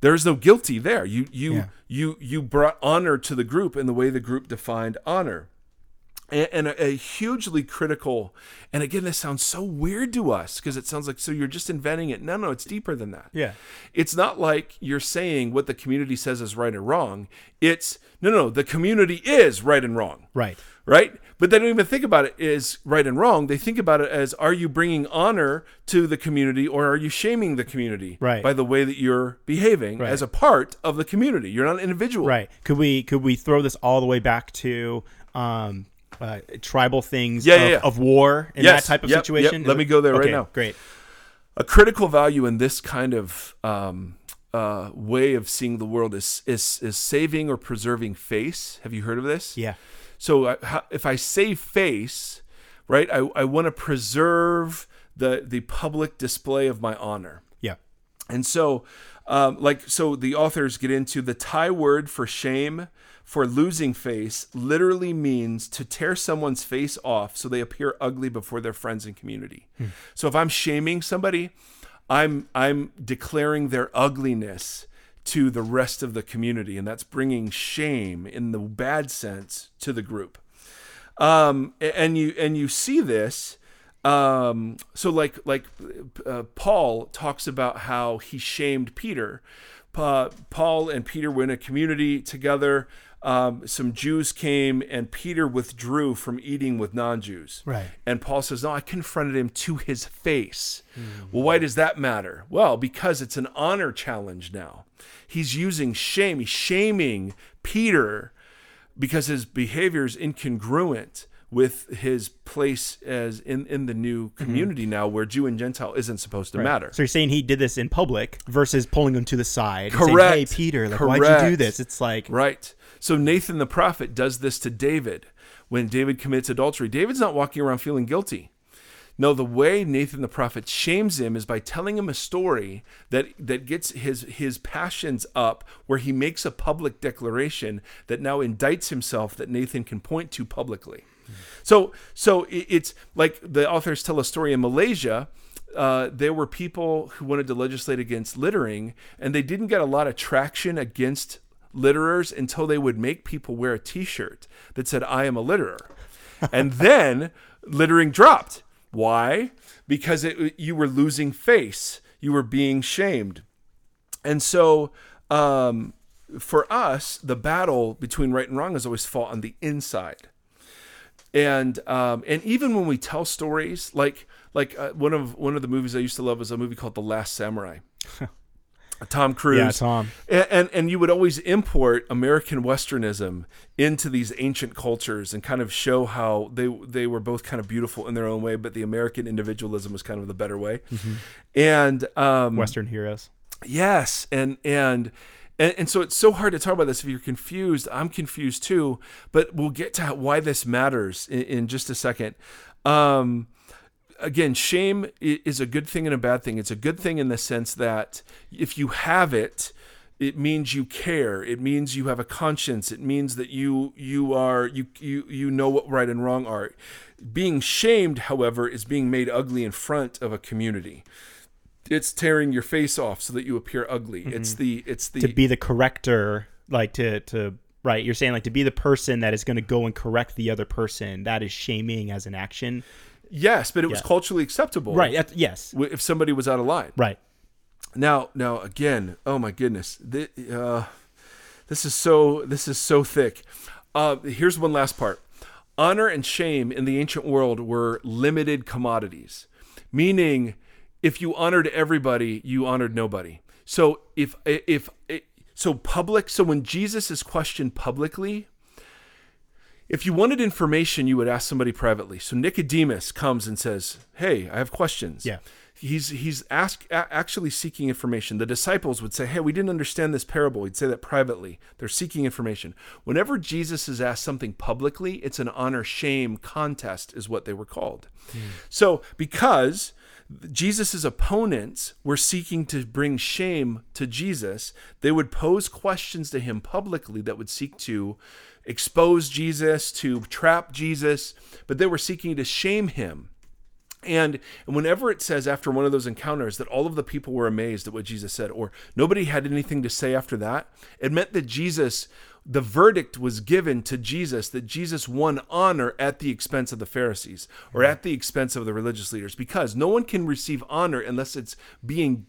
There is no guilty there. You you Yeah. you you brought honor to the group in the way the group defined honor and, and a, a hugely critical and again this sounds so weird to us because it sounds like so you're just inventing it no no it's deeper than that Yeah. it's not like you're saying what the community says is right or wrong it's no no the community is right and wrong Right. right but they don't even think about it as right and wrong they think about it as are you bringing honor to the community or are you shaming the community Right. by the way that you're behaving Right. as a part of the community you're not an individual Right. Could we could we throw this all the way back to um uh, tribal things Yeah, of, yeah, yeah. of war and Yes. that type of Yep, yep. situation? Let me go there right now. Great. a critical value in this kind of um, uh, way of seeing the world is, is is saving or preserving face. Have you heard of this? Yeah. So I, if I save face, right, I, I want to preserve the the public display of my honor. Yeah. And so, um, like, so the authors get into the Thai word for shame, for losing face, literally means to tear someone's face off so they appear ugly before their friends and community. So if I'm shaming somebody, I'm I'm declaring their ugliness to the rest of the community, and that's bringing shame in the bad sense to the group um, and you and you see this. Um, so like like uh, Paul talks about how he shamed Peter. Pa- Paul and Peter were in a community together. Um, some Jews came and Peter withdrew from eating with non-Jews. Right. And Paul says, "No, I confronted him to his face." Well, why does that matter? Well, because it's an honor challenge now. He's using shame. He's shaming Peter because his behavior is incongruent with his place as in, in the new community now where Jew and Gentile isn't supposed to matter. So you're saying he did this in public versus pulling him to the side and saying, Correct. "Hey, Peter, like, why'd you do this?" It's like, Right. So Nathan the prophet does this to David when David commits adultery. David's not walking around feeling guilty. No, the way Nathan the prophet shames him is by telling him a story that that gets his his passions up where he makes a public declaration that now indicts himself that Nathan can point to publicly. So so it's like the authors tell a story in Malaysia uh, there were people who wanted to legislate against littering, and they didn't get a lot of traction against litterers until they would make people wear a T-shirt that said "I am a litterer," and [LAUGHS] then littering dropped. Why? Because it, you were losing face, you were being shamed, and so um, for us, the battle between right and wrong is always fought on the inside and um, and even when we tell stories like like uh, one of one of the movies I used to love was a movie called The Last Samurai. [LAUGHS] Tom Cruise. Yeah, Tom. And, and and you would always import American Westernism into these ancient cultures and kind of show how they they were both kind of beautiful in their own way, but the American individualism was kind of the better way. And um, Western heroes. Yes, and and and, and so it's so hard to talk about this if you're confused. I'm confused too, but we'll get to how, why this matters in, in just a second. Um, again, shame is a good thing and a bad thing. It's a good thing in the sense that if you have it, it means you care. It means you have a conscience. It means that you you are you you you know what right and wrong are. Being shamed, however, is being made ugly in front of a community it's tearing your face off so that you appear ugly. Mm-hmm. It's the it's the to be the corrector, like to to right. You're saying like to be the person that is going to go and correct the other person. That is shaming as an action. Yes, but it was Yeah. culturally acceptable. Right. that's- yes. If somebody was out of line. Right. Now, now again, oh my goodness, this, uh, this is so this is so thick. Uh, here's one last part: honor and shame in the ancient world were limited commodities, meaning if you honored everybody, you honored nobody. So if if so public, so when Jesus is questioned publicly, if you wanted information, you would ask somebody privately. So Nicodemus comes and says, "Hey, I have questions." Yeah. He's he's ask, a- actually seeking information. The disciples would say, "Hey, we didn't understand this parable." He'd say that privately. They're seeking information. Whenever Jesus is asked something publicly, it's an honor shame contest, is what they were called. Hmm. So because Jesus' opponents were seeking to bring shame to Jesus, they would pose questions to him publicly that would seek to expose Jesus, to trap Jesus, but they were seeking to shame him. And whenever it says after one of those encounters that all of the people were amazed at what Jesus said, or nobody had anything to say after that, it meant that Jesus, the verdict was given to Jesus that Jesus won honor at the expense of the Pharisees or at the expense of the religious leaders, because no one can receive honor unless it's being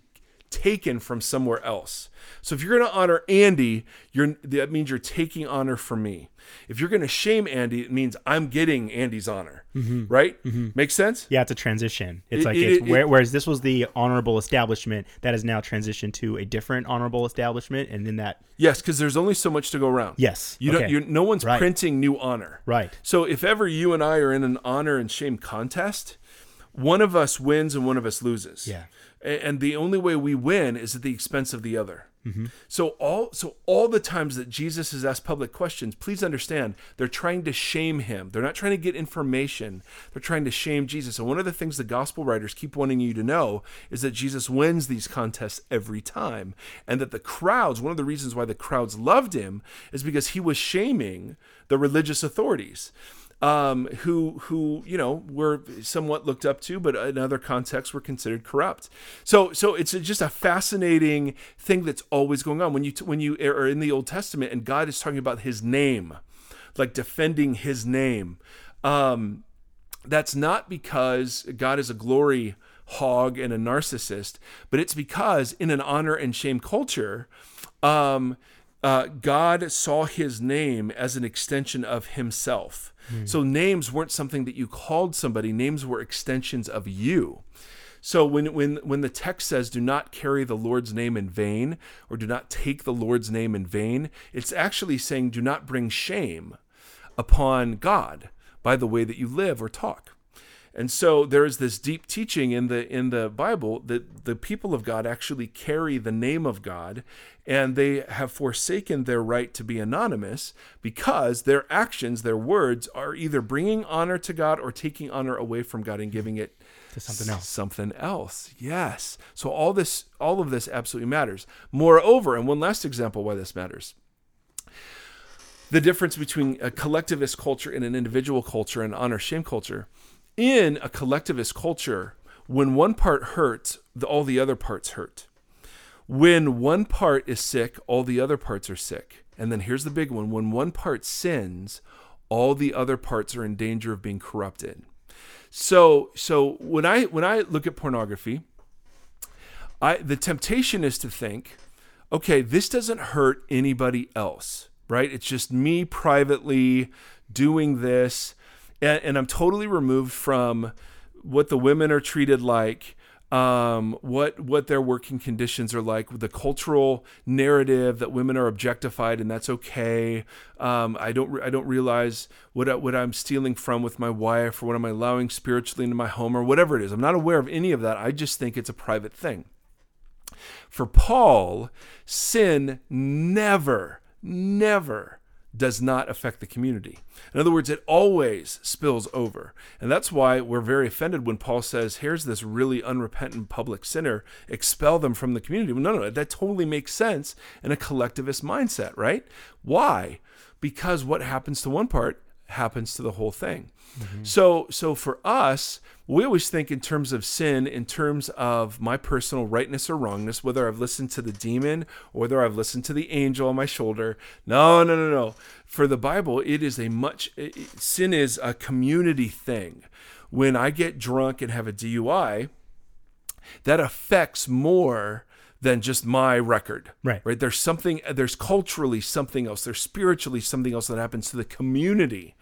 taken from somewhere else. So if you're going to honor Andy, you're that means you're taking honor from me. If you're going to shame Andy, it means I'm getting Andy's honor. Mm-hmm. Right? Mm-hmm. Makes sense? Yeah, it's a transition. It's It- like it- it's it- where, whereas this was the honorable establishment that has now transitioned to a different honorable establishment, and then that Yes, because there's only so much to go around. yes, You don't. You're, no one's Right. printing new honor. right, So if ever you and I are in an honor and shame contest, one of us wins and one of us loses. Yeah. And the only way we win is at the expense of the other. Mm-hmm. So all so all the times that Jesus has asked public questions, please understand they're trying to shame him. They're not trying to get information. They're trying to shame Jesus. And one of the things the gospel writers keep wanting you to know is that Jesus wins these contests every time, and that the crowds. One of the reasons why the crowds loved him is because he was shaming the religious authorities um, who who you know were somewhat looked up to, but in other contexts were considered corrupt. So so it's just a fascinating thing that's always going on when you when you are in the Old Testament and God is talking about His name, like defending His name. Um, that's not because God is a glory hog and a narcissist, but it's because in an honor and shame culture, um, uh, God saw his name as an extension of himself. Hmm. So names weren't something that you called somebody, names were extensions of you. So when when when the text says do not carry the Lord's name in vain or do not take the Lord's name in vain, it's actually saying do not bring shame upon God by the way that you live or talk. And so there is this deep teaching in the in the Bible that the people of God actually carry the name of God and they have forsaken their right to be anonymous because their actions, their words are either bringing honor to God or taking honor away from God and giving it to something else. something else. Yes. So all this all of this absolutely matters. Moreover, and one last example why this matters. The difference between a collectivist culture and an individual culture and honor shame culture. In a collectivist culture, when one part hurts, the, all the other parts hurt. When one part is sick, all the other parts are sick. And then here's the big one when one part sins, all the other parts are in danger of being corrupted. So so when I when I look at pornography, I the temptation is to think, okay, this doesn't hurt anybody else, right? It's just me privately doing this, and, and I'm totally removed from what the women are treated like, um, what what their working conditions are like, the cultural narrative that women are objectified and that's okay. Um, I don't re- I don't realize what I, what I'm stealing from with my wife or what I'm allowing spiritually into my home or whatever it is. I'm not aware of any of that. I just think it's a private thing. For Paul, sin never, never does not affect the community. In other words, it always spills over. And that's why we're very offended when Paul says, here's this really unrepentant public sinner, expel them from the community. Well, no, no, that totally makes sense in a collectivist mindset, right? Why? Because what happens to one part happens to the whole thing. Mm-hmm. So so for us, we always think in terms of sin, in terms of my personal rightness or wrongness, whether I've listened to the demon or whether I've listened to the angel on my shoulder. No, no, no, no. For the Bible, it is a much it- sin is a community thing. When I get drunk and have a DUI, that affects more than just my record. Right. Right. There's something, there's culturally something else, there's spiritually something else that happens to the community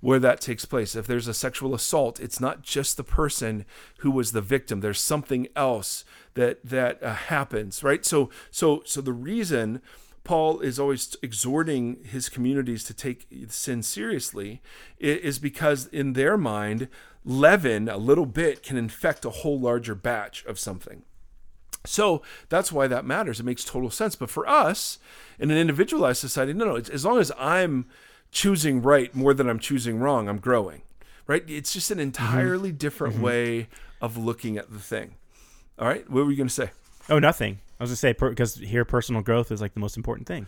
where that takes place. If there's a sexual assault, it's not just the person who was the victim. There's something else that that uh, happens, right? So so so the reason Paul is always exhorting his communities to take sin seriously is because in their mind, leaven a little bit can infect a whole larger batch of something. So that's why that matters. It makes total sense. But for us, in an individualized society, no, no. It's, as long as I'm choosing right more than I'm choosing wrong, I'm growing. Right? It's just an mm-hmm. entirely different mm-hmm. way of looking at the thing. All right. What were you going to say? Oh, nothing. I was gonna say because here personal growth is like the most important thing.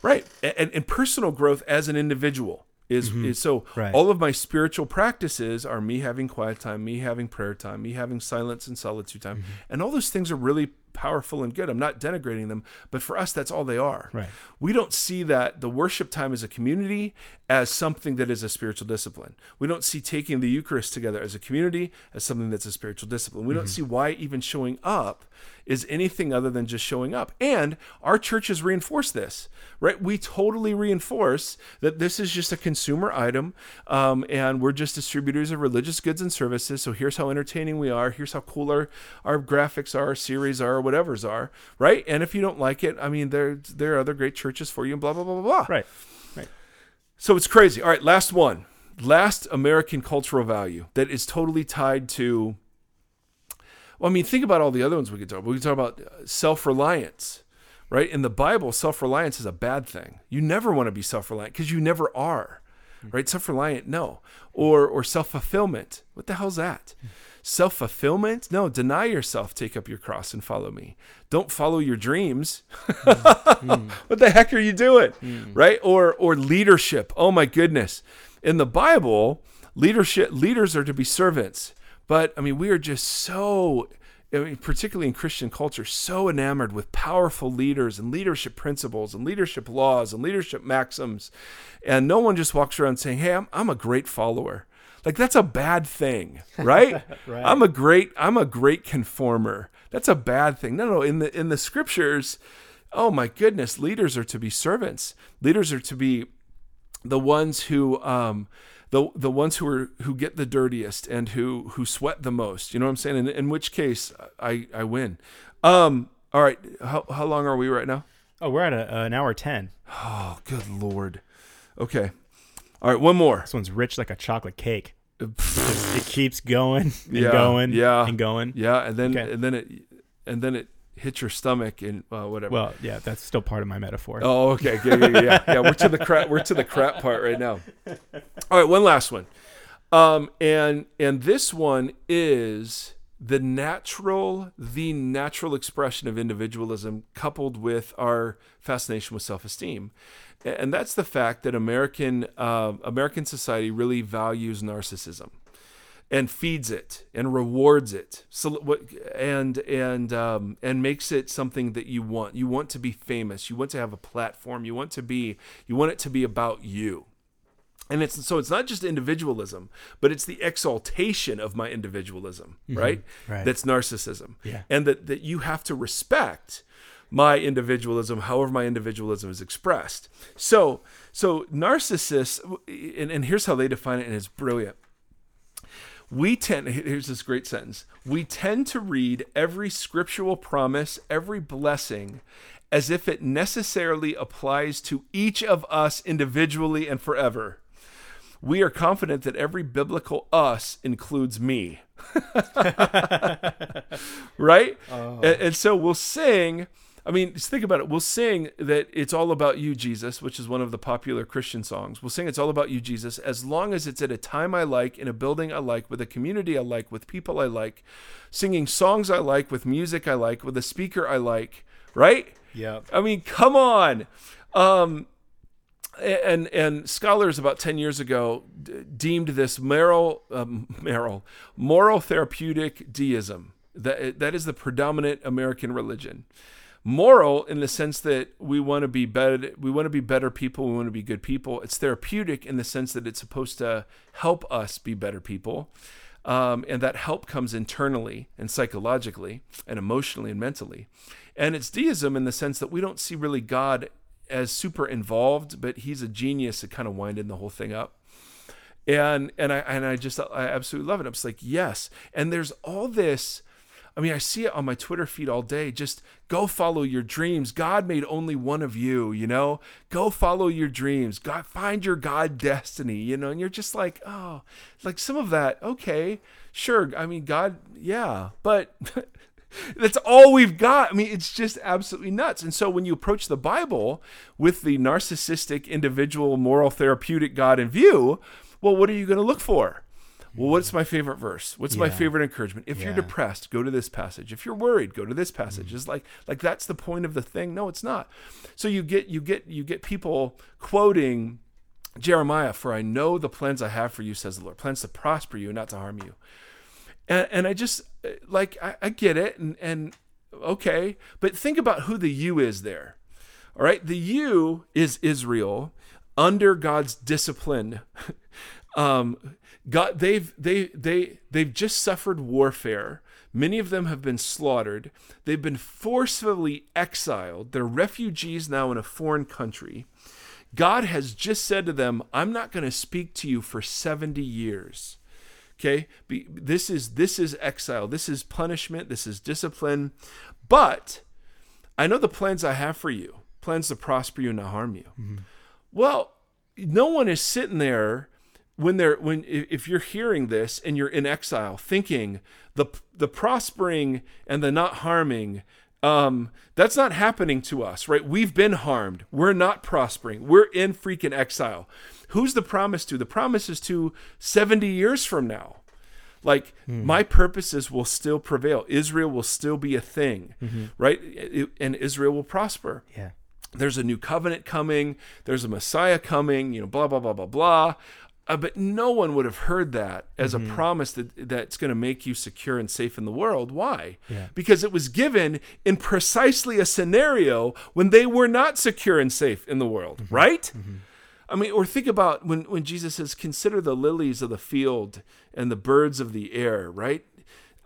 Right. And, and personal growth as an individual is, mm-hmm. is so Right. all of my spiritual practices are me having quiet time, me having prayer time, me having silence and solitude time. Mm-hmm. And all those things are really powerful and good. I'm not denigrating them, but for us, that's all they are. Right. We don't see that the worship time as a community as something that is a spiritual discipline. We don't see taking the Eucharist together as a community as something that's a spiritual discipline. We don't mm-hmm. see why even showing up is anything other than just showing up. And our churches reinforce this, right? We totally reinforce that this is just a consumer item um, and we're just distributors of religious goods and services. So here's how entertaining we are. Here's how cool our, our graphics are, our series are, whatever's are, right? And if you don't like it, I mean, there, there are other great churches for you and blah, blah, blah, blah, blah. Right. So it's crazy. All right, last one. Last American cultural value that is totally tied to. Well, I mean, think about all the other ones we could talk about. We could talk about uh, self reliance, right? In the Bible, self reliance is a bad thing. You never want to be self reliant because you never are, hmm. right? Self reliant, no. Or, or self fulfillment. What the hell's that? Hmm. Self fulfillment? No, deny yourself, take up your cross and follow me. Don't follow your dreams. Hmm. [LAUGHS] what the heck are you doing? Right? Or or leadership. Oh my goodness. In the Bible, leadership leaders are to be servants. But I mean, we are just so I mean, particularly in Christian culture, so enamored with powerful leaders and leadership principles and leadership laws and leadership maxims. And no one just walks around saying, Hey, I'm, I'm a great follower. Like that's a bad thing, right? [LAUGHS] Right. I'm a great I'm a great conformer. That's a bad thing. No, no, in the in the scriptures, oh my goodness, leaders are to be servants. Leaders are to be the ones who um the the ones who are who get the dirtiest and who who sweat the most. You know what I'm saying? In, in which case I I win. Um all right, how how long are we right now? Oh, we're at a, an hour ten. Oh, good lord. Okay. All right, one more. This one's rich like a chocolate cake. [LAUGHS] It keeps going and Yeah, going yeah. and going. Yeah, and then Okay. and then it and then it hits your stomach and uh, whatever. Well, yeah, that's still part of my metaphor. Oh, okay. Yeah, yeah, yeah. [LAUGHS] yeah. We're to the crap. We're to the crap part right now. All right, one last one, um, and and this one is the natural, the natural expression of individualism coupled with our fascination with self-esteem, and that's the fact that American uh, American society really values narcissism and feeds it and rewards it. So and and um, and makes it something that you want. You want to be famous. You want to have a platform. You want to be you want it to be about you. And it's so it's not just individualism but it's the exaltation of my individualism right? right. that's narcissism. Yeah. and that that you have to respect my individualism however my individualism is expressed. So so narcissists and, and here's how they define it and it's brilliant we tend here's this great sentence. We tend to read every scriptural promise every blessing as if it necessarily applies to each of us individually and forever. We are confident that every biblical us includes me. [LAUGHS] Right? Oh. And, and so we'll sing I mean, just think about it. We'll sing that it's all about you, Jesus, which is one of the popular Christian songs. We'll sing it's all about you, Jesus, as long as it's at a time I like, in a building I like, with a community I like, with people I like, singing songs I like, with music I like, with a speaker I like, right? yeah. I mean, come on. Um, and and scholars about 10 years ago d- deemed this moral um, moral moral therapeutic deism that that is the predominant American religion moral in the sense that we want to be better we want to be better people we want to be good people. It's therapeutic in the sense that it's supposed to help us be better people um, and that help comes internally and psychologically and emotionally and mentally. And it's deism in the sense that we don't see really god as super involved but he's a genius at kind of winding the whole thing up. And and i and i just i absolutely love it. I'm just like yes. And there's all this I mean, I see it on my Twitter feed all day. Just go follow your dreams. God made only one of you, you know? Go follow your dreams. God find your God destiny, you know? And you're just like, oh, like some of that, okay, sure. I mean, God, yeah, but [LAUGHS] that's all we've got. I mean, it's just absolutely nuts. And so when you approach the Bible with the narcissistic, individual, moral, therapeutic God in view, well, what are you going to look for? Well, what's my favorite verse? What's my favorite encouragement? If you're depressed, go to this passage. If you're worried, go to this passage. It's like like that's the point of the thing. No, it's not. So you get you get you get people quoting Jeremiah, for I know the plans I have for you, says the Lord, plans to prosper you and not to harm you. And, and I just uh, like I, I get it, and and okay, but think about who the you is there. All right, the you is Israel under God's discipline. [LAUGHS] um, God, they've they they they've just suffered warfare. Many of them have been slaughtered. They've been forcefully exiled. They're refugees now in a foreign country. God has just said to them, "I'm not going to speak to you for 70 years." Okay? Be, this is this is exile. This is punishment. This is discipline. But I know the plans I have for you. Plans to prosper you and not harm you. Mm-hmm. Well, no one is sitting there when they're when if you're hearing this and you're in exile thinking the the prospering and the not harming um that's not happening to us right? We've been harmed. We're not prospering. We're in freaking exile. Who's the promise to? The promise is to 70 years from now. Like my purposes will still prevail. Israel will still be a thing right? It- and israel will prosper. Yeah. there's a new covenant coming, there's a Messiah coming, you know, blah blah blah blah blah. Uh, but no one would have heard that as a mm-hmm. promise that that's going to make you secure and safe in the world. Why? Yeah. Because it was given in precisely a scenario when they were not secure and safe in the world, mm-hmm. right? Mm-hmm. I mean, or think about when, when Jesus says, "Consider the lilies of the field and the birds of the air," right?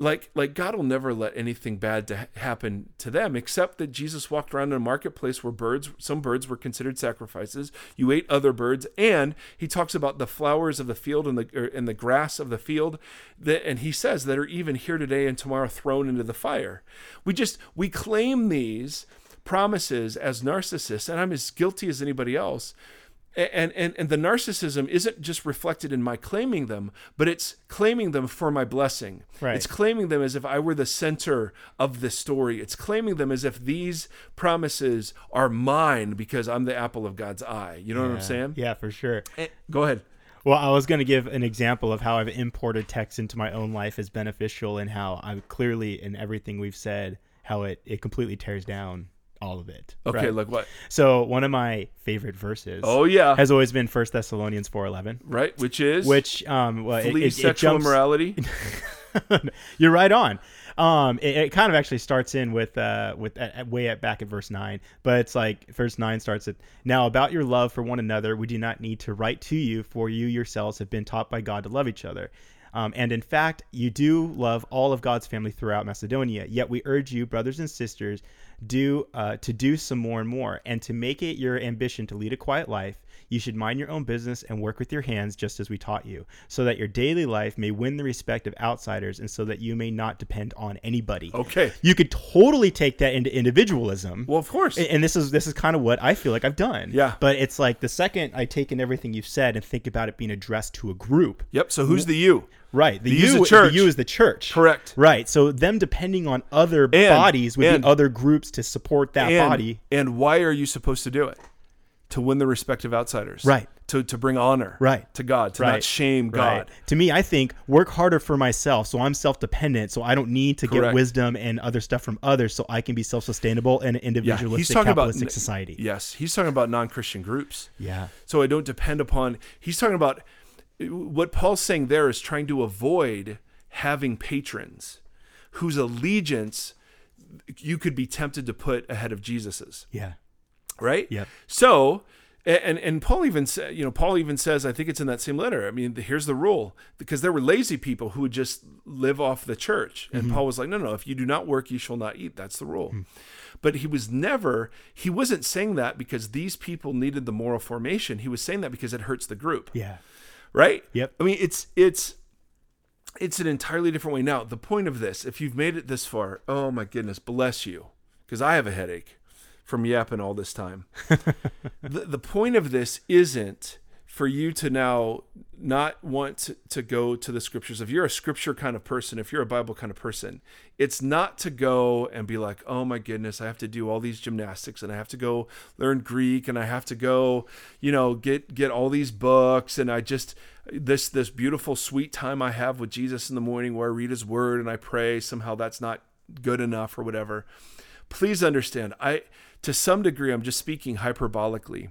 Like, like God will never let anything bad to ha- happen to them, except that Jesus walked around in a marketplace where birds, some birds were considered sacrifices. You ate other birds, and he talks about the flowers of the field and the er, and the grass of the field, that, and he says that are even here today and tomorrow thrown into the fire. We just we claim these promises as narcissists, and I'm as guilty as anybody else. And, and and the narcissism isn't just reflected in my claiming them, but it's claiming them for my blessing. Right. It's claiming them as if I were the center of the story. It's claiming them as if these promises are mine because I'm the apple of God's eye. You know what I'm saying? Yeah, for sure. Eh, Go ahead. Well, I was going to give an example of how I've imported text into my own life as beneficial and how I'm clearly in everything we've said how it it completely tears down all of it. Okay, right? like what? So one of my favorite verses Oh yeah, has always been First Thessalonians four eleven, right. Which is which um well, it, it, it sexual jumps, immorality. [LAUGHS] You're right on. Um, it, it kind of actually starts in with uh with at- way at back at verse nine, but it's like verse nine starts at now about your love for one another. We do not need to write to you, for you yourselves have been taught by God to love each other. Um, and in fact, you do love all of God's family throughout Macedonia. Yet we urge you, brothers and sisters, do uh, to do some more and more, and to make it your ambition to lead a quiet life. You should mind your own business and work with your hands, just as we taught you, so that your daily life may win the respect of outsiders, and so that you may not depend on anybody. Okay. You could totally take that into individualism. Well, of course. A- and this is this is kind of what I feel like I've done. Yeah. But it's like the second I take in everything you've said and think about it being addressed to a group. Yep. So who's the you? Right. The, The you the the you is the church. Correct. Right. So them depending on other And- bodies and- other groups to support that and, body. And why are you supposed to do it? To win the respect of outsiders. Right. to, to bring honor Right. to God, to not shame God. To me, I think work harder for myself, so I'm self-dependent, so I don't need to Correct. get wisdom and other stuff from others, so I can be self-sustainable in an Yeah, individualistic he's talking about capitalistic society. Yes, he's talking about non-Christian groups. Yeah. So I don't depend upon. He's talking about what Paul's saying there is trying to avoid having patrons whose allegiance you could be tempted to put ahead of Jesus's. Yeah. Right? Yep. So, and and Paul even said, you know, Paul even says, I think it's in that same letter. I mean, here's the rule, because there were lazy people who would just live off the church, and mm-hmm. Paul was like, no, no, if you do not work, you shall not eat. That's the rule. Mm. But he was never, he wasn't saying that because these people needed the moral formation. He was saying that because it hurts the group Yeah. right? Yep. I mean, it's it's it's an entirely different way. Now, the point of this, if you've made it this far, oh my goodness, bless you, because I have a headache from yapping all this time. [LAUGHS] the the point of this isn't for you to now not want to, to go to the scriptures. If you're a scripture kind of person, if you're a Bible kind of person, it's not to go and be like, oh my goodness, I have to do all these gymnastics and I have to go learn Greek and I have to go, you know, get get all these books and I just this this beautiful sweet time I have with Jesus in the morning where I read his word and I pray, somehow that's not good enough or whatever. Please understand, I to some degree I'm just speaking hyperbolically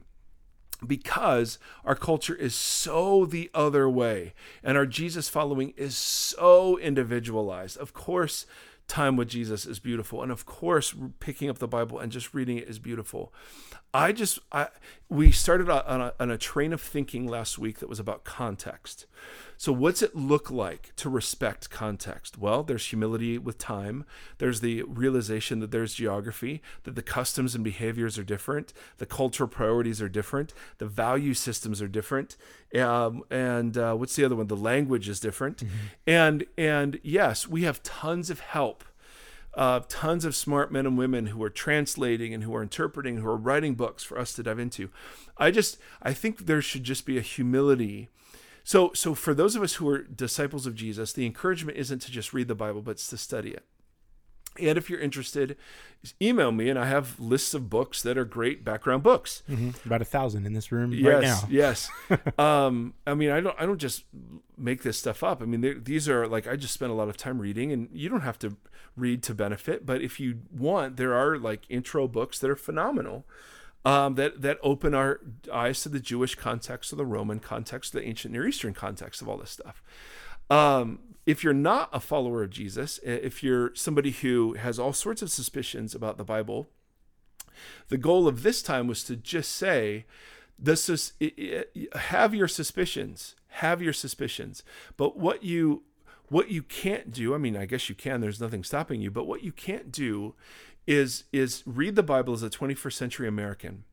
because our culture is so the other way and our Jesus following is so individualized. Of course, time with Jesus is beautiful and of course picking up the Bible and just reading it is beautiful. I just I we started on a, on a train of thinking last week that was about context. So what's it look like to respect context? Well, there's humility with time. There's the realization that there's geography, that the customs and behaviors are different, the cultural priorities are different, the value systems are different, um, and uh, what's the other one? The language is different, and and yes, we have tons of help uh, tons of smart men and women who are translating and who are interpreting, who are writing books for us to dive into. I just, I think there should just be a humility. So, so for those of us who are disciples of Jesus, the encouragement isn't to just read the Bible, but it's to study it. And if you're interested, email me, and I have lists of books that are great background books. About a thousand in this room Yes, right now. yes. [LAUGHS] um, I mean, I don't, I don't just make this stuff up. I mean, these are like I just spent a lot of time reading, and you don't have to read to benefit, but if you want, there are like intro books that are phenomenal. Um, that that open our eyes to the Jewish context, to the Roman context, to the ancient Near Eastern context of all this stuff. Um, if you're not a follower of Jesus, if you're somebody who has all sorts of suspicions about the Bible, the goal of this time was to just say, this is have your suspicions, have your suspicions, but what you what you can't do, I mean, I guess you can. There's nothing stopping you, but what you can't do is is read the Bible as a 21st century American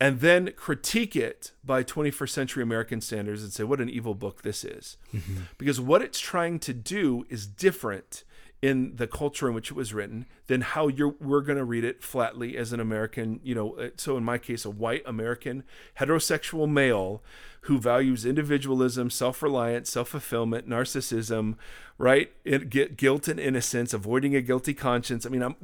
and then critique it by 21st century American standards and say what an evil book this is. Because what it's trying to do is different in the culture in which it was written than how you're we're going to read it flatly as an American, you know, uh, so in my case a white American heterosexual male who values individualism, self-reliance, self-fulfillment, narcissism, right? It, get guilt and innocence, avoiding a guilty conscience. I mean, I'm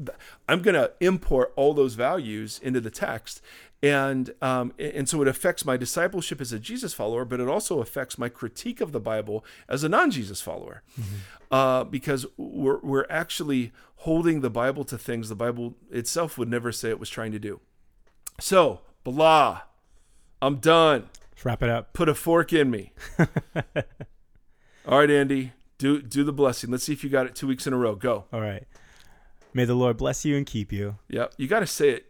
I'm going to import all those values into the text and um, and so it affects my discipleship as a Jesus follower, but it also affects my critique of the Bible as a non-Jesus follower, uh, because we're we're actually holding the Bible to things the Bible itself would never say it was trying to do. So blah, I'm done. Let's wrap it up. Put a fork in me. [LAUGHS] All right, Andy, do do the blessing. Let's see if you got it two weeks in a row. Go. All right. May the Lord bless you and keep you. Yeah, you got to say it.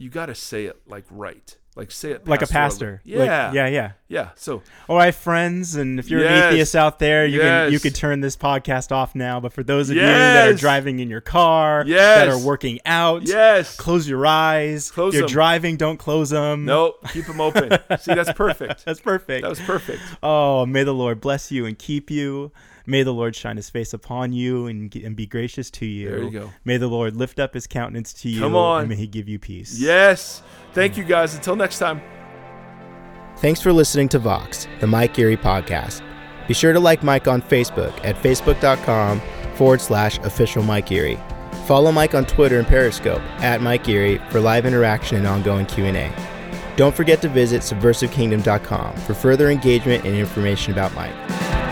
You got to say it like right, like say it Like a pastor. Yeah, Like- yeah, yeah. yeah. So oh, All right, friends, and if you're Yes. an atheist out there, you can you Yes. could turn this podcast off now. But for those of you that are driving in your car, that are working out, yes. close your eyes. Close you're them. driving, don't close them. No, keep them open. See, that's perfect. [LAUGHS] that's perfect. That was perfect. Oh, may the Lord bless you and keep you. May the Lord shine his face upon you and, and be gracious to you. There you go. May the Lord lift up his countenance to you Come on. and may he give you peace. Yes. Thank you guys. Until next time. Thanks for listening to Vox, the Mike Erre podcast. Be sure to like Mike on Facebook at facebook.com forward slash official Mike Erre. Follow Mike on Twitter and Periscope at Mike Erre for live interaction and ongoing Q&A. Don't forget to visit subversivekingdom.com for further engagement and information about Mike.